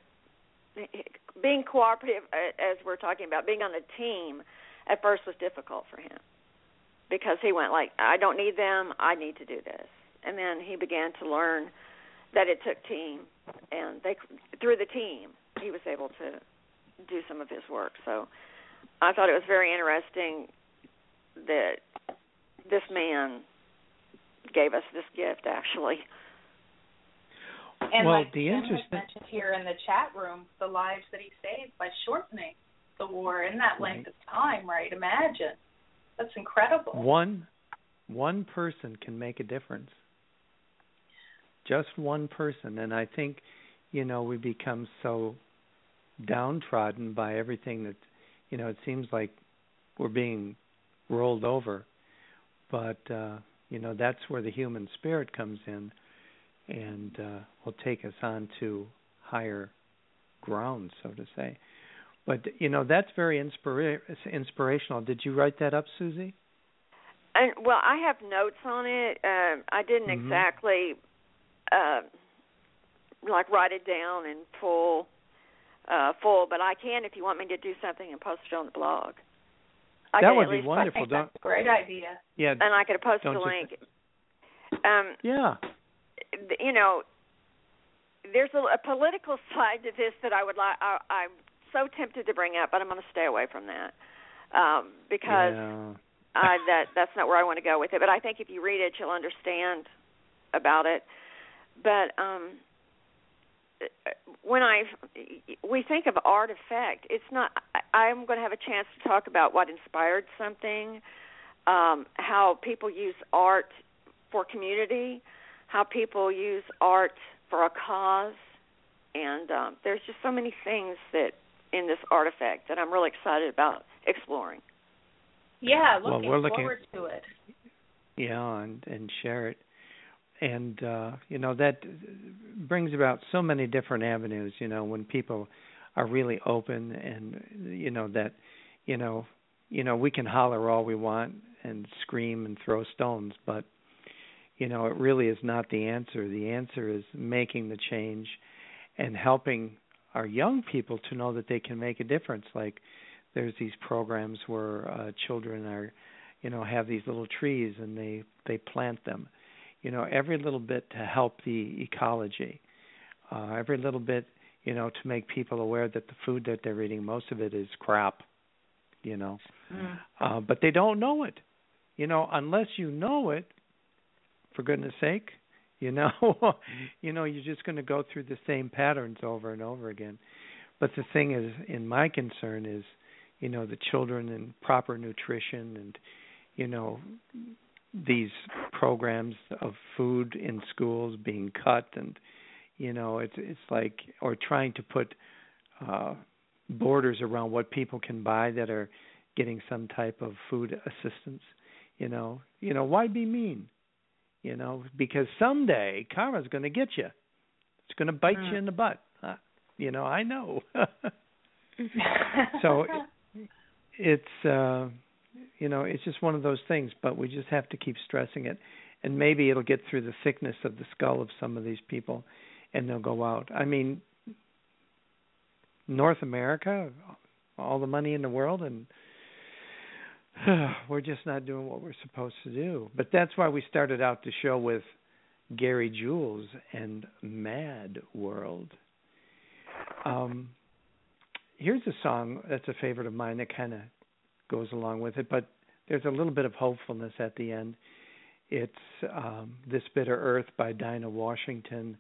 being cooperative, uh, as we're talking about, being on a team. At first was difficult for him because he went like, I don't need them. I need to do this, and then he began to learn that it took team, and they through the team he was able to do some of his work. So I thought it was very interesting that this man gave us this gift actually. And Well, like the Jim interesting- mentioned here in the chat room, the lives that he saved by shortening the war in that length of time, right? Imagine. That's incredible. One one person can make a difference. Just one person and I think you know we become so downtrodden by everything that you know it seems like we're being rolled over but uh you know that's where the human spirit comes in and uh will take us on to higher ground so to say but you know that's very inspira- inspirational did you write that up susie And well, I have notes on it. Um, I didn't Mhm. exactly uh, like write it down in full, uh, full, but I can if you want me to do something and post it on the blog. I That would be wonderful don't that's a great idea. yeah And I could post the link. Um, yeah you know, there's a, a political (laughs) side to this that I would like. I, I'm so tempted to bring up, but I'm going to stay away from that um, because yeah. uh, (laughs) that that's not where I want to go with it. But I think if you read it, you'll understand about it. But um, when I we think of artifact, it's not. I, I'm going to have a chance to talk about what inspired something, um, how people use art for community, how people use art for a cause, and um, there's just so many things that in this artifact that I'm really excited about exploring. Yeah, looking well, we're looking, forward to it. Yeah, and and share it, and uh, you know that brings about so many different avenues. You know, when people are really open, and you know that, you know, you know we can holler all we want and scream and throw stones, but you know it really is not the answer. The answer is making the change and helping our young people to know that they can make a difference. Like there's these programs where uh, children are, you know, have these little trees and they they plant them. You know, every little bit to help the ecology. Uh, every little bit, you know, to make people aware that the food that they're eating, most of it is crap. You know, mm. uh, but they don't know it. You know, unless you know it, for goodness sake, you know, (laughs) you know, you're just going to go through the same patterns over and over again. But the thing is, in my concern is, you know, the children and proper nutrition and, you know, these programs of food in schools being cut and, you know, it's it's like or trying to put uh borders around what people can buy that are getting some type of food assistance. You know, you know, why be mean? you know, because someday karma's going to get you. It's going to bite mm. you in the butt. Uh, you know, I know. (laughs) so it's uh you know, it's just one of those things, but we just have to keep stressing it and maybe it'll get through the thickness of the skull of some of these people and they'll go out. I mean, North America, all the money in the world and (sighs) we're just not doing what we're supposed to do. But that's why we started out the show with Gary Jules and Mad World. Um, here's a song that's a favorite of mine that kind of goes along with it, but there's a little bit of hopefulness at the end. It's um, This Bitter Earth by Dinah Washington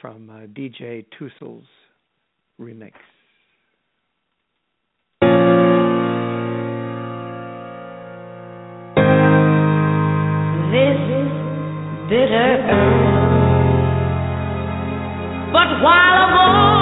from uh, DJ Toosle's remix. This is bitter. But while a voice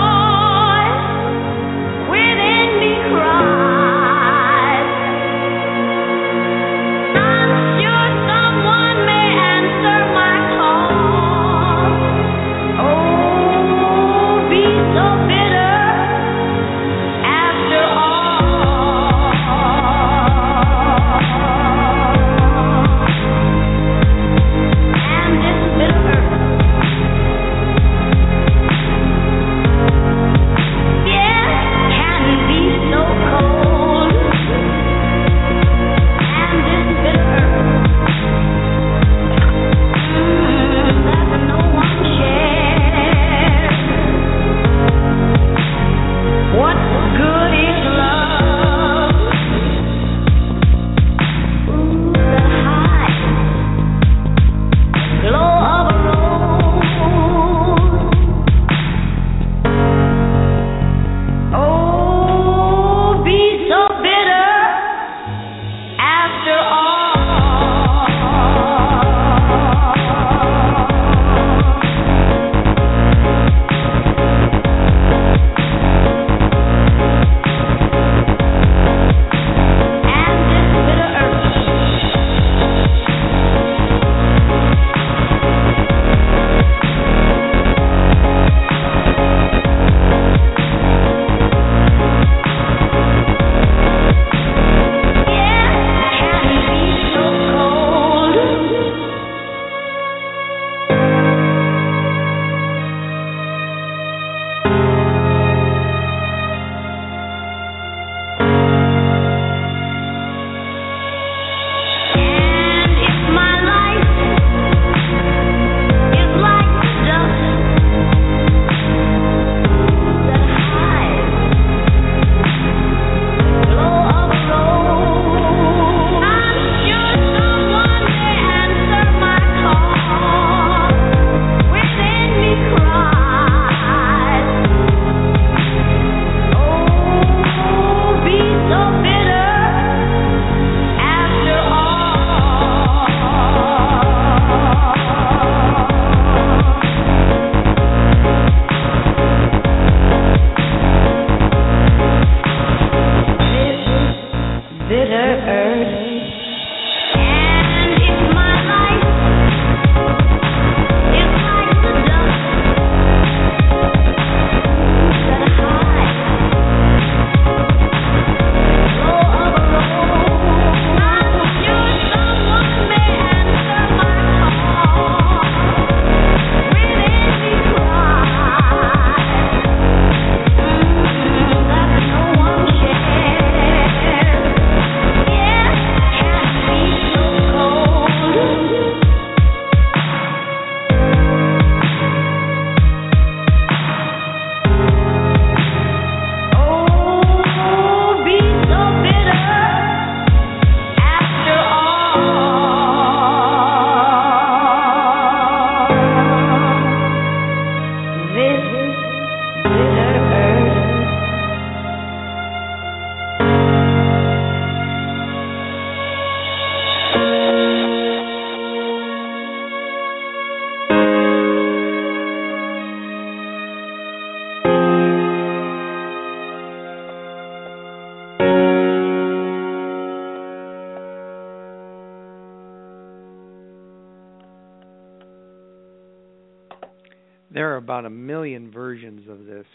about a million versions of this,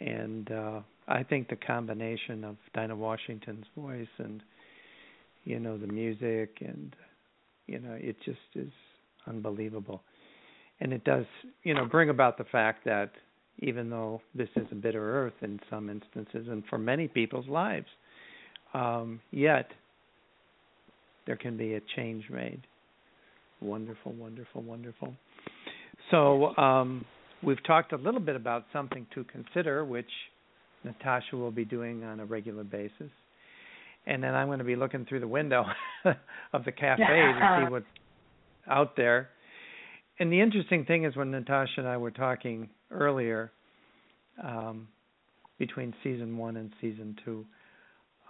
and uh, I think the combination of Dinah Washington's voice and you know the music and you know it just is unbelievable, and it does you know bring about the fact that even though this is a bitter earth in some instances and for many people's lives, um, yet there can be a change made. Wonderful, wonderful, wonderful. So um, we've talked a little bit about something to consider, which Natasha will be doing on a regular basis. And then I'm going to be looking through the window (laughs) of the cafe to (laughs) see what's out there. And the interesting thing is when Natasha and I were talking earlier, um, between season one and season two,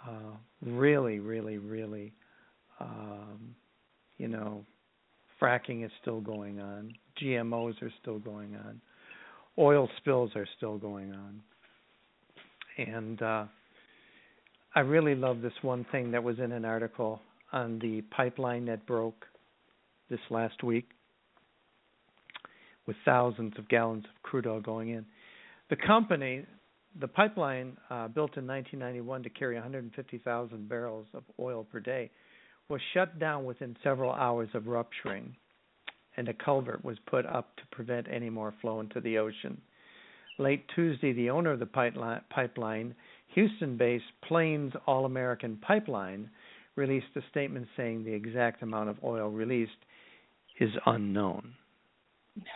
uh, really, really, really, um, you know, fracking is still going on, GMOs are still going on, oil spills are still going on, and uh, I really love this one thing that was in an article on the pipeline that broke this last week with thousands of gallons of crude oil going in. The company, the pipeline uh, built in 1991 to carry 150,000 barrels of oil per day, was shut down within several hours of rupturing, and a culvert was put up to prevent any more flow into the ocean. Late Tuesday, the owner of the pipeline, Houston based Plains All American Pipeline, released a statement saying the exact amount of oil released is unknown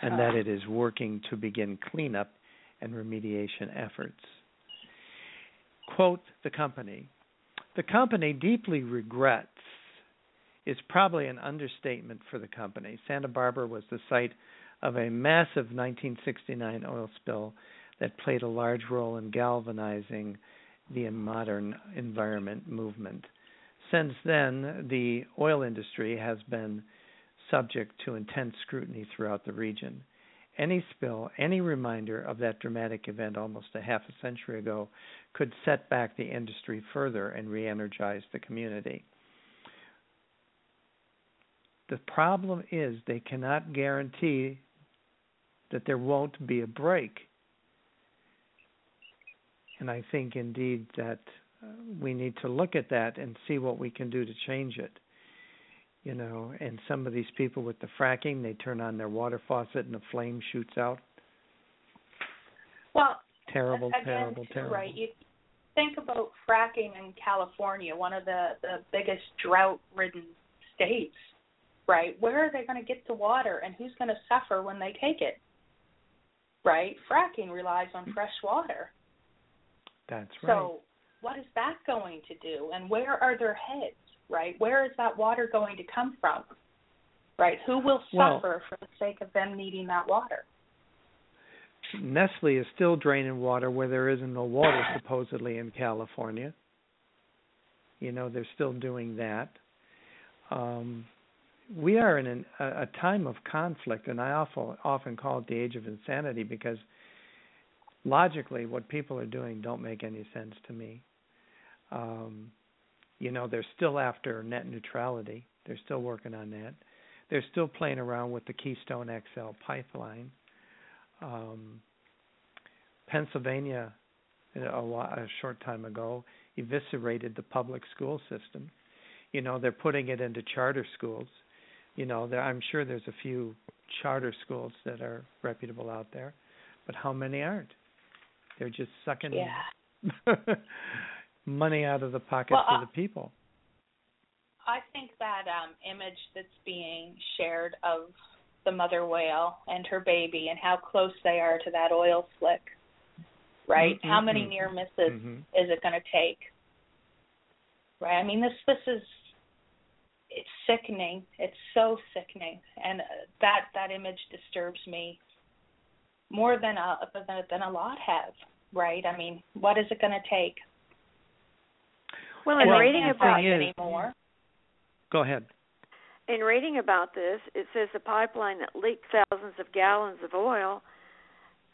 and that it is working to begin cleanup and remediation efforts. Quote the company The company deeply regrets is probably an understatement for the company. Santa Barbara was the site of a massive 1969 oil spill that played a large role in galvanizing the modern environment movement. Since then, the oil industry has been subject to intense scrutiny throughout the region. Any spill, any reminder of that dramatic event almost a half a century ago could set back the industry further and re energize the community. The problem is they cannot guarantee that there won't be a break. And I think indeed that uh, we need to look at that and see what we can do to change it you know, and some of these people with the fracking, they turn on their water faucet and the flame shoots out. Well, terrible, again, terrible, terrible. Right. You think about fracking in California, one of the the biggest drought-ridden states. Right. Where are they going to get the water, and who's going to suffer when they take it? Right. Fracking relies on fresh water. That's right. So, what is that going to do, and where are their heads? right? Where is that water going to come from? Right? Who will suffer well, for the sake of them needing that water? Nestle is still draining water where there isn't no water, supposedly in California. You know, they're still doing that. Um, we are in an, a, time of conflict, and I often often call it the age of insanity because logically, what people are doing don't make any sense to me. Um, you know they're still after net neutrality. They're still working on that. They're still playing around with the Keystone XL pipeline. Um, Pennsylvania, a, while, a short time ago, eviscerated the public school system. You know they're putting it into charter schools. You know there, I'm sure there's a few charter schools that are reputable out there, but how many aren't? They're just sucking. Yeah. (laughs) money out of the pockets well, of the people. I think that um image that's being shared of the mother whale and her baby and how close they are to that oil slick. Right? Mm-hmm. How many near misses mm-hmm. is it going to take? Right? I mean this this is it's sickening. It's so sickening and that that image disturbs me more than a than, than a lot have, right? I mean, what is it going to take? Well, in well, reading about is, anymore. Go ahead. In reading about this, it says the pipeline that leaked thousands of gallons of oil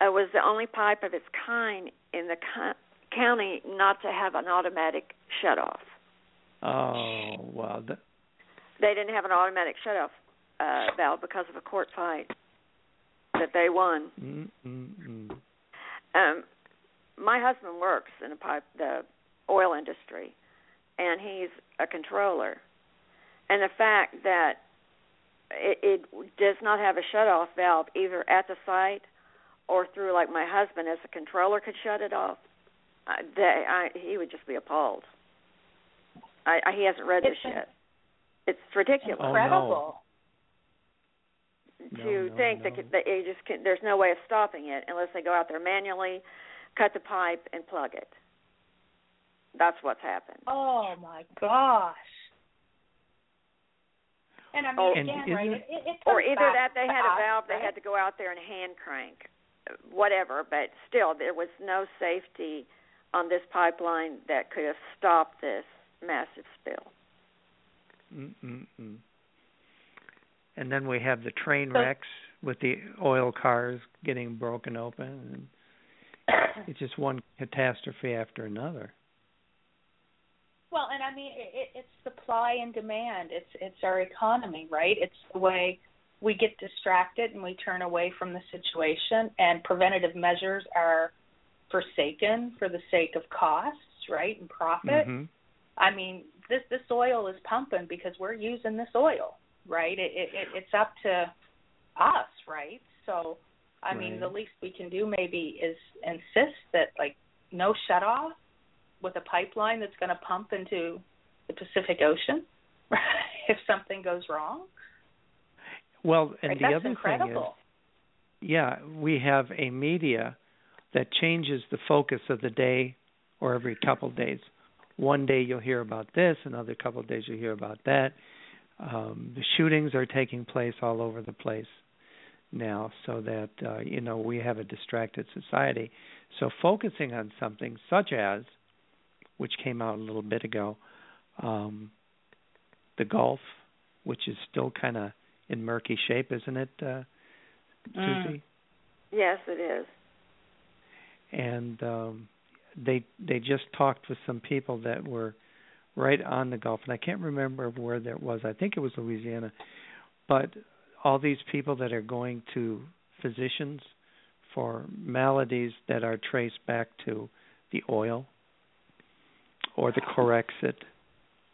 uh, was the only pipe of its kind in the co- county not to have an automatic shutoff. Oh well. Th- they didn't have an automatic shutoff uh, valve because of a court fight. that they won. Mm-mm-mm. Um, my husband works in the pipe, the oil industry, and he's a controller. And the fact that it, it does not have a shut-off valve either at the site or through, like my husband as a controller could shut it off, uh, they, I, he would just be appalled. I, I, he hasn't read this It's yet. It's ridiculous Oh. Incredible. No, to no, think no. that that you just can, there's no way of stopping it unless they go out there manually, cut the pipe, and plug it. That's what's happened. Oh my gosh. And I mean, Oh, again, isn't right? it- It, it, it or either back that they to had a us, valve they had to go out there and hand crank, whatever. But still, there was no safety on this pipeline that could have stopped this massive spill. Mm-mm-mm. And then we have the train wrecks with the oil cars getting broken open, and (coughs) it's just one catastrophe after another. Well, and I mean, it, it, it's supply and demand. It's it's our economy, right? It's the way we get distracted and we turn away from the situation, and preventative measures are forsaken for the sake of costs, right, and profit. Mhm. I mean, this this oil is pumping because we're using this oil, right? It, it, it it's up to us, right? So, I mean, the least we can do maybe is insist that like no shut off with a pipeline that's going to pump into the Pacific Ocean (laughs) if something goes wrong. Well, and right? the that's other incredible. thing is, yeah, we have a media that changes the focus of the day or every couple of days. One day you'll hear about this, another couple of days you'll hear about that. Um, the shootings are taking place all over the place now, so that uh, you know we have a distracted society. So focusing on something such as, which came out a little bit ago, um, the Gulf, which is still kind of in murky shape, isn't it, uh, Mm. Susie? Yes, it is. and um they they just talked with some people that were right on the Gulf, and I can't remember where that was. I think it was Louisiana, but all these people that are going to physicians for maladies that are traced back to the oil or the Corexit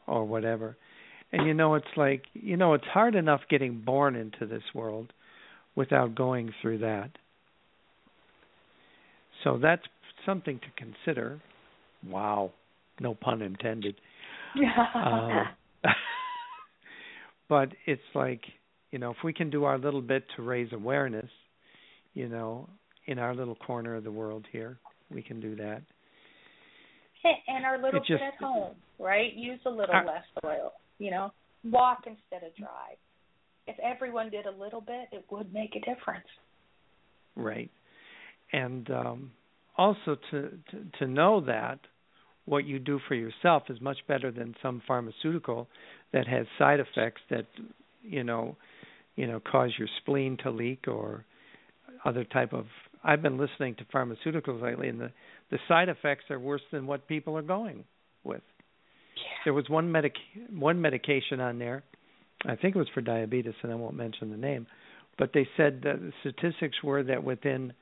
or whatever. And you know, it's like you know, it's hard enough getting born into this world without going through that. So that's something to consider. Wow, no pun intended. Um, (laughs) but it's like, you know, if we can do our little bit to raise awareness, you know, in our little corner of the world here, we can do that. and our little It just- bit at home, right? Use a little Our- less oil. You know, walk instead of drive. If everyone did a little bit, it would make a difference. Right. And um also to, to to know that what you do for yourself is much better than some pharmaceutical that has side effects that you know you know cause your spleen to leak or other type of I've been listening to pharmaceuticals lately and the the side effects are worse than what people are going with. There was one medic one medication on there. I think it was for diabetes and I won't mention the name, but they said that the statistics were that within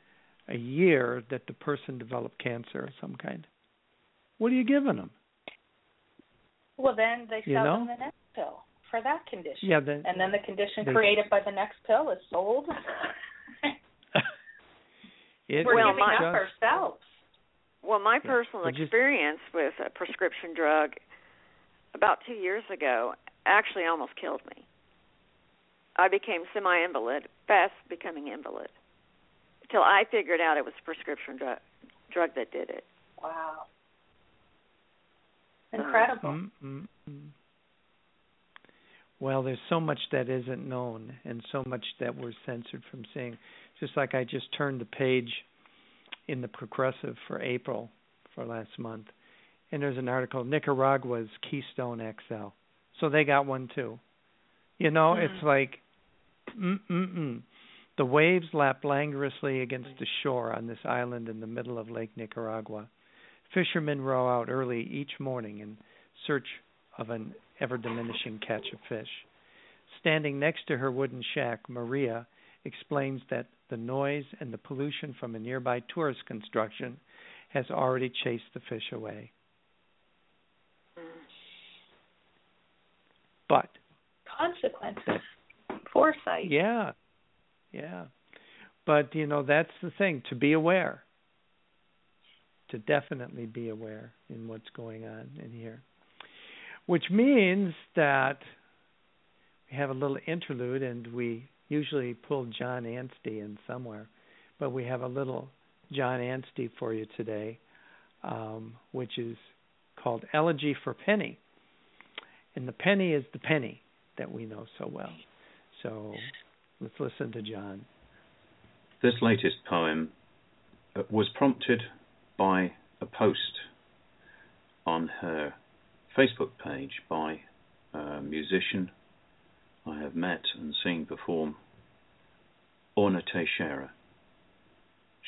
a year that the person developed cancer of some kind. What are you giving them? Well, then they You sell know? them the next pill for that condition. Yeah, then and then the condition they- created by the next pill is sold. (laughs) it We're Well, giving my- up ourselves. Well, my Yeah. personal Well, just- experience with a prescription drug about two years ago actually almost killed me. I became semi-invalid, fast becoming invalid, till I figured out it was a prescription drug drug that did it. Wow. Uh-huh. Incredible. Mm, mm, mm. Well, there's so much that isn't known and so much that we're censored from seeing. Just like I just turned the page in the Progressive for April for last month, and there's an article Nicaragua's Keystone XL. So they got one too. You know, Mhm. it's like mm mm mm. The waves lap languorously against the shore on this island in the middle of Lake Nicaragua. Fishermen row out early each morning in search of an ever diminishing catch of fish. Standing next to her wooden shack, Maria explains that the noise and the pollution from a nearby tourist construction has already chased the fish away. But Consequences. Foresight. yeah, yeah. But you know that's the thing to be aware. To definitely be aware in what's going on in here, which means that we have a little interlude, and we usually pull John Anstey in somewhere, but we have a little John Anstey for you today, um, which is called Elegy for Penny. And the penny is the penny that we know so well. So let's listen to John. This latest poem uh, was prompted by a post on her Facebook page by a musician I have met and seen perform, Awna Teixeira.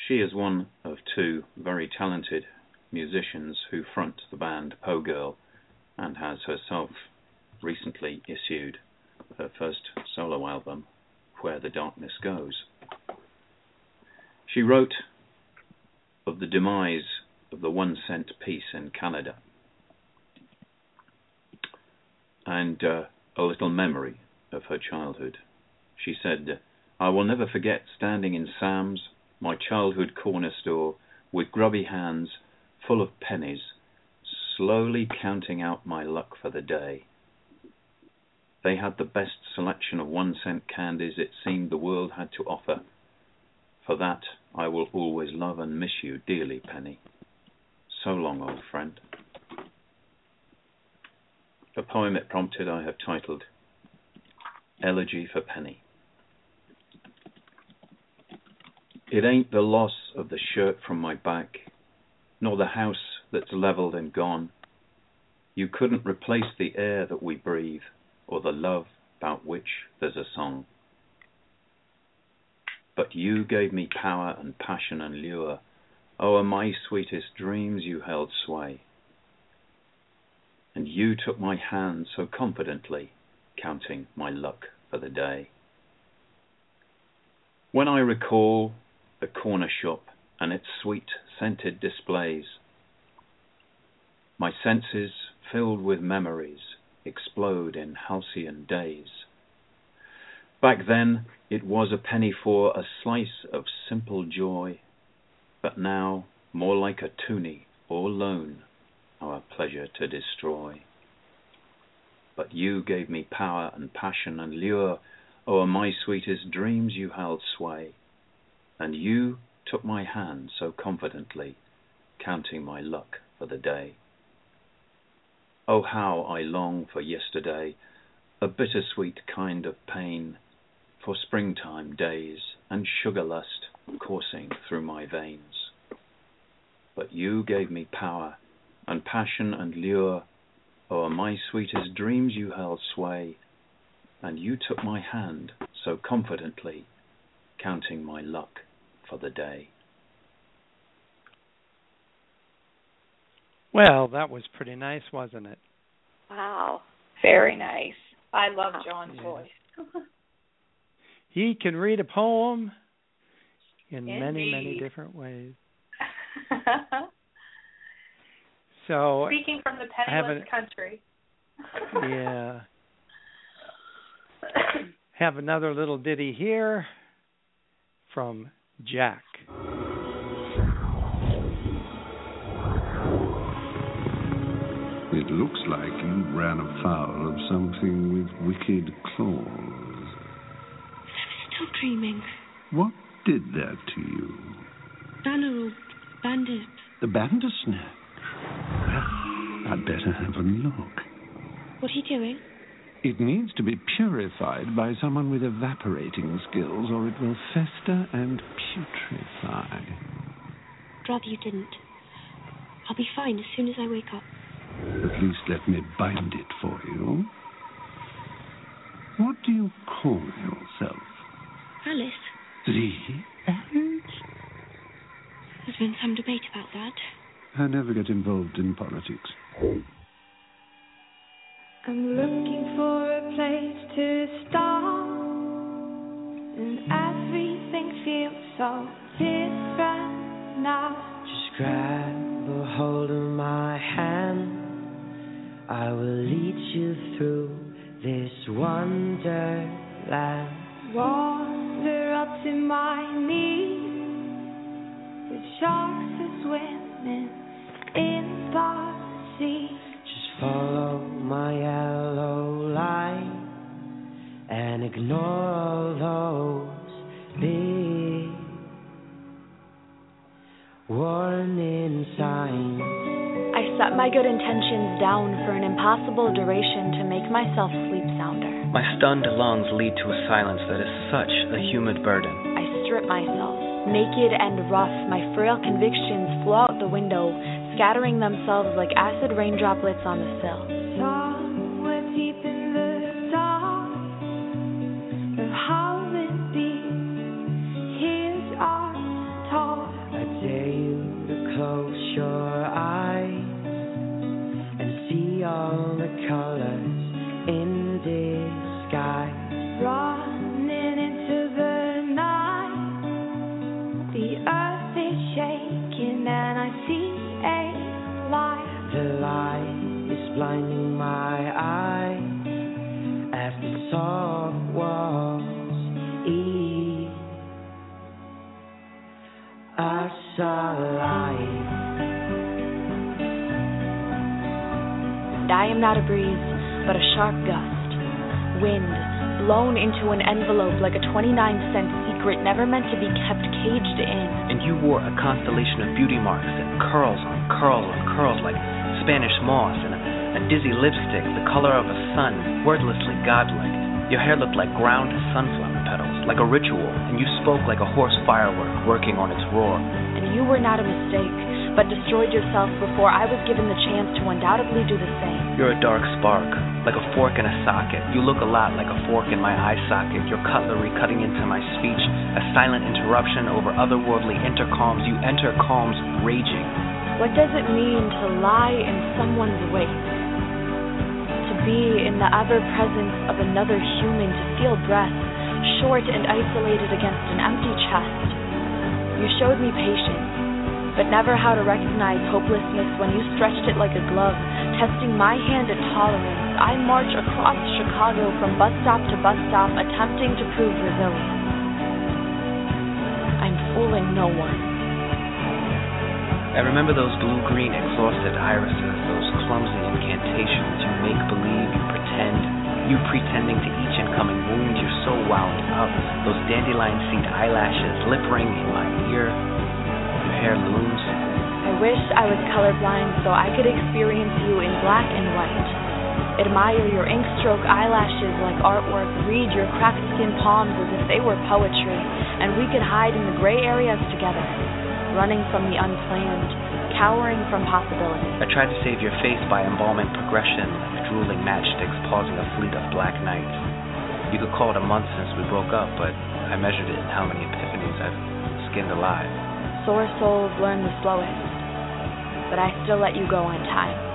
She is one of two very talented musicians who front the band Po Girl and has herself recently issued her first solo album, Where the Darkness Goes. She wrote of the demise of the one cent piece in Canada and uh, a little memory of her childhood. She said, I will never forget standing in Sam's, my childhood corner store, with grubby hands full of pennies, slowly counting out my luck for the day. They had the best selection of one cent candies it seemed the world had to offer. For that I will always love and miss you dearly, Penny. So long, old friend. The poem it prompted I have titled Elegy for Penny. It ain't the loss of the shirt from my back, nor the house that's leveled and gone. You couldn't replace the air that we breathe, or the love about which there's a song. But you gave me power and passion and lure. Oh, O'er my sweetest dreams you held sway. And you took my hand so confidently, counting my luck for the day. When I recall the corner shop and its sweet scented displays, my senses, filled with memories, explode in halcyon days. Back then, it was a penny for a slice of simple joy, but now more like a toonie or loonie, our pleasure to destroy. But you gave me power and passion and lure, o'er my sweetest dreams you held sway, and you took my hand so confidently, counting my luck for the day. Oh, how I long for yesterday, a bittersweet kind of pain, for springtime days and sugar lust coursing through my veins. But you gave me power and passion and lure, o'er my sweetest dreams you held sway, and you took my hand so confidently, counting my luck for the day. Well, that was pretty nice, wasn't it? Wow. Very nice. I love John's Yeah. voice. (laughs) He can read a poem in many, many different ways. (laughs) So, Speaking from the penniless country. yeah. (laughs) Have another little ditty here from Jack. Looks like you ran afoul of something with wicked claws. I'm still dreaming. What did that to you? Banner or bandit. The bandersnatch. I'd better have a look. What are you doing? It needs to be purified by someone with evaporating skills, or it will fester and putrefy. Rather you didn't. I'll be fine as soon as I wake up. At least let me bind it for you. What do you call yourself? Alice, The Alice? there's been some debate about that. I never get involved in politics. I'm looking for a place to start, and I so different now. Just grab a hold of my hand. I will lead you through this wonderland. Water up to my knees. with sharks are swimming in the sea. Just follow my yellow line and ignore all those big warning signs. Set my good intentions down for an impossible duration to make myself sleep sounder. My stunned lungs lead to a silence that is such a humid burden. I strip myself. Naked and rough, my frail convictions flow out the window, scattering themselves like acid rain droplets on the sill. Beauty marks and curls on curls on curls like Spanish moss and a, a dizzy lipstick the color of a sun, wordlessly godlike. Your hair looked like ground sunflower petals, like a ritual, and you spoke like a horse firework working on its roar. And you were not a mistake, but destroyed yourself before I was given the chance to undoubtedly do the same. You're a dark spark, like a fork in a socket. You look a lot like a fork in my eye socket. Your cutlery cutting into my speech, a silent interruption over otherworldly intercoms. You enter calms raging. What does it mean to lie in someone's wake? To be in the ever presence of another human, to feel breath, short and isolated against an empty chest. You showed me patience, but never how to recognize hopelessness when you stretched it like a glove, testing my hand at tolerance. I march across Chicago from bus stop to bus stop, attempting to prove resilience. I'm fooling no one. I remember those blue green exhausted irises, those clumsy incantations. You make believe, you pretend, you pretending to each incoming wound. You're so wound up. Those dandelion seed eyelashes, lip ring in my ear, your hair looms. I wish I was colorblind so I could experience you in black and white. Admire your ink stroke eyelashes like artwork, read your cracked skin palms as if they were poetry, and we could hide in the gray areas together, running from the unplanned, cowering from possibility. I tried to save your face by embalming progression, like drooling matchsticks pausing a fleet of black nights. You could call it a month since we broke up, but I measured it in how many epiphanies I've skinned alive. Sore souls learn the slowest, but I still let you go on time.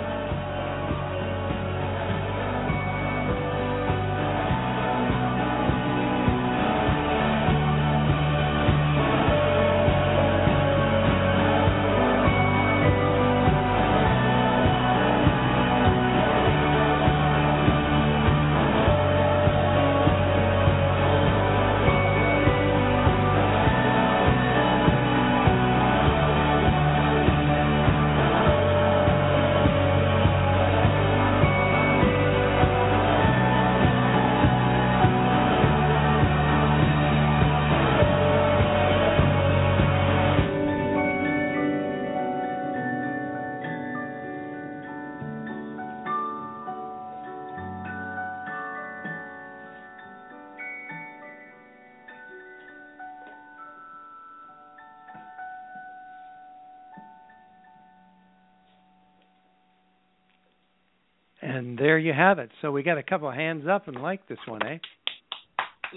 There you have it. So we got a couple of hands up and like this one, eh?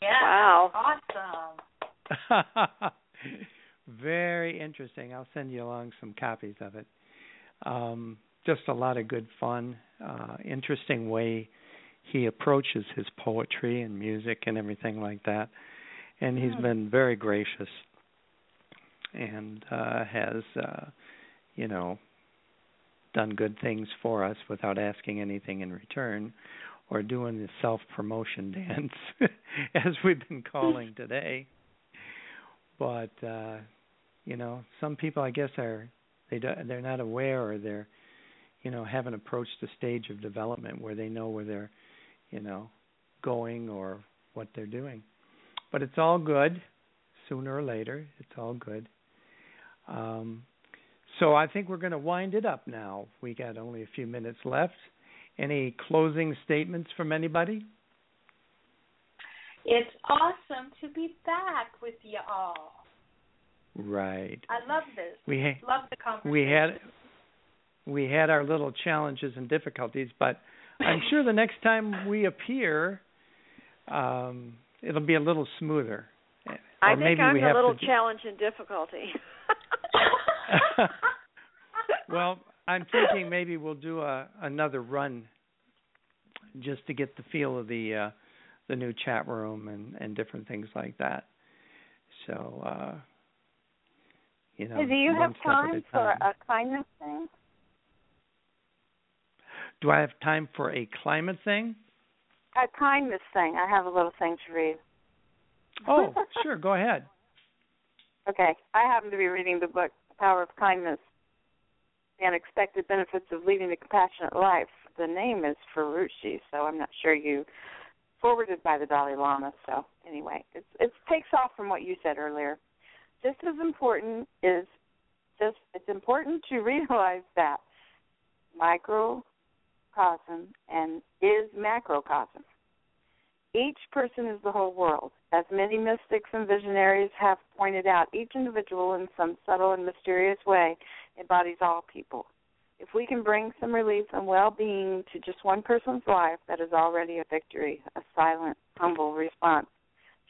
Yeah. Wow. Awesome. (laughs) Very interesting. I'll send you along some copies of it. Um, just a lot of good fun. Uh, interesting way he approaches his poetry and music and everything like that. And he's been very gracious and uh, has, uh, you know, done good things for us without asking anything in return, or doing the self promotion (laughs) dance, as we've been calling today. But uh, you know, some people I guess are they do, they're not aware or they're you know haven't approached the stage of development where they know where they're you know going or what they're doing. But it's all good. Sooner or later, it's all good. Um, so I think we're going to wind it up now. We got only a few minutes left. Any closing statements from anybody? It's awesome to be back with you all. Right. I love this. We ha- love the conversation. we had we had our little challenges and difficulties, but I'm (laughs) sure the next time we appear, um, it'll be a little smoother. I or think maybe I'm have little do- challenge and difficulty. (laughs) (laughs) well, I'm thinking maybe we'll do a another run just to get the feel of the uh the new chat room and and different things like that. So uh you know, do you have at time for a climate thing? Do I have time for a climate thing? A kindness thing. I have a little thing to read. Oh, sure, go ahead. (laughs) Okay. I happen to be reading the book The Power of Kindness The Unexpected Benefits of Leading a Compassionate Life. The name is Ferrucci, so I'm not sure you forwarded by the Dalai Lama. So anyway, it takes off from what you said earlier. Just as important is just it's important to (laughs) realize that microcosm and is macrocosm. Each person is the whole world. As many mystics and visionaries have pointed out, each individual in some subtle and mysterious way embodies all people. If we can bring some relief and well being to just one person's life, that is already a victory, a silent, humble response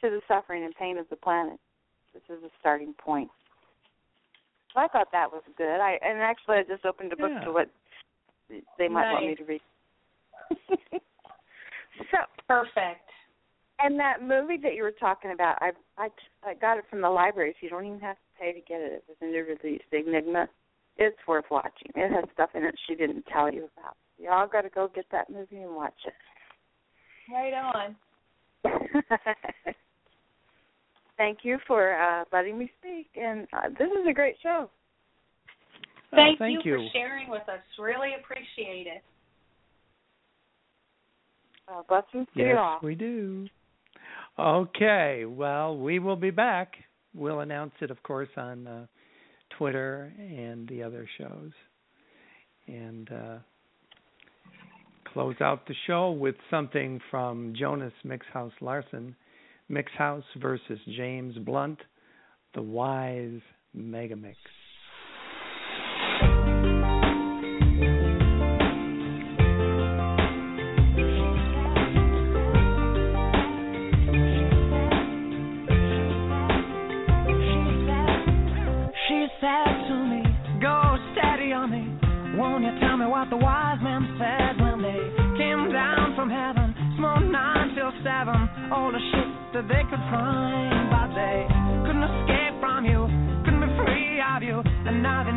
to the suffering and pain of the planet. This is a starting point. So I thought that was good. I and actually I just opened a book Yeah. to what they might want me to read. (laughs) (laughs) so Perfect. And that movie that you were talking about, I I I got it from the library, so you don't even have to pay to get it. It was a new release, Enigma. It's worth watching. It has stuff in it she didn't tell you about. Y'all got to go get that movie and watch it. Right on. (laughs) Thank you for uh letting me speak, and uh, this is a great show. Oh, Thank, thank you, you. for sharing with us. Really appreciate it. Uh, blessings to you all. we do. Okay, well, we will be back. We'll announce it, of course, on uh, Twitter and the other shows. And uh, close out the show with something from Jonas Mixhouse Larson Mixhouse versus James Blunt, the Wise Megamix. What the wise men said when they came down from heaven? Smoked nine till seven, all the shit that they could find. But they couldn't escape from you, couldn't be free of you. And now they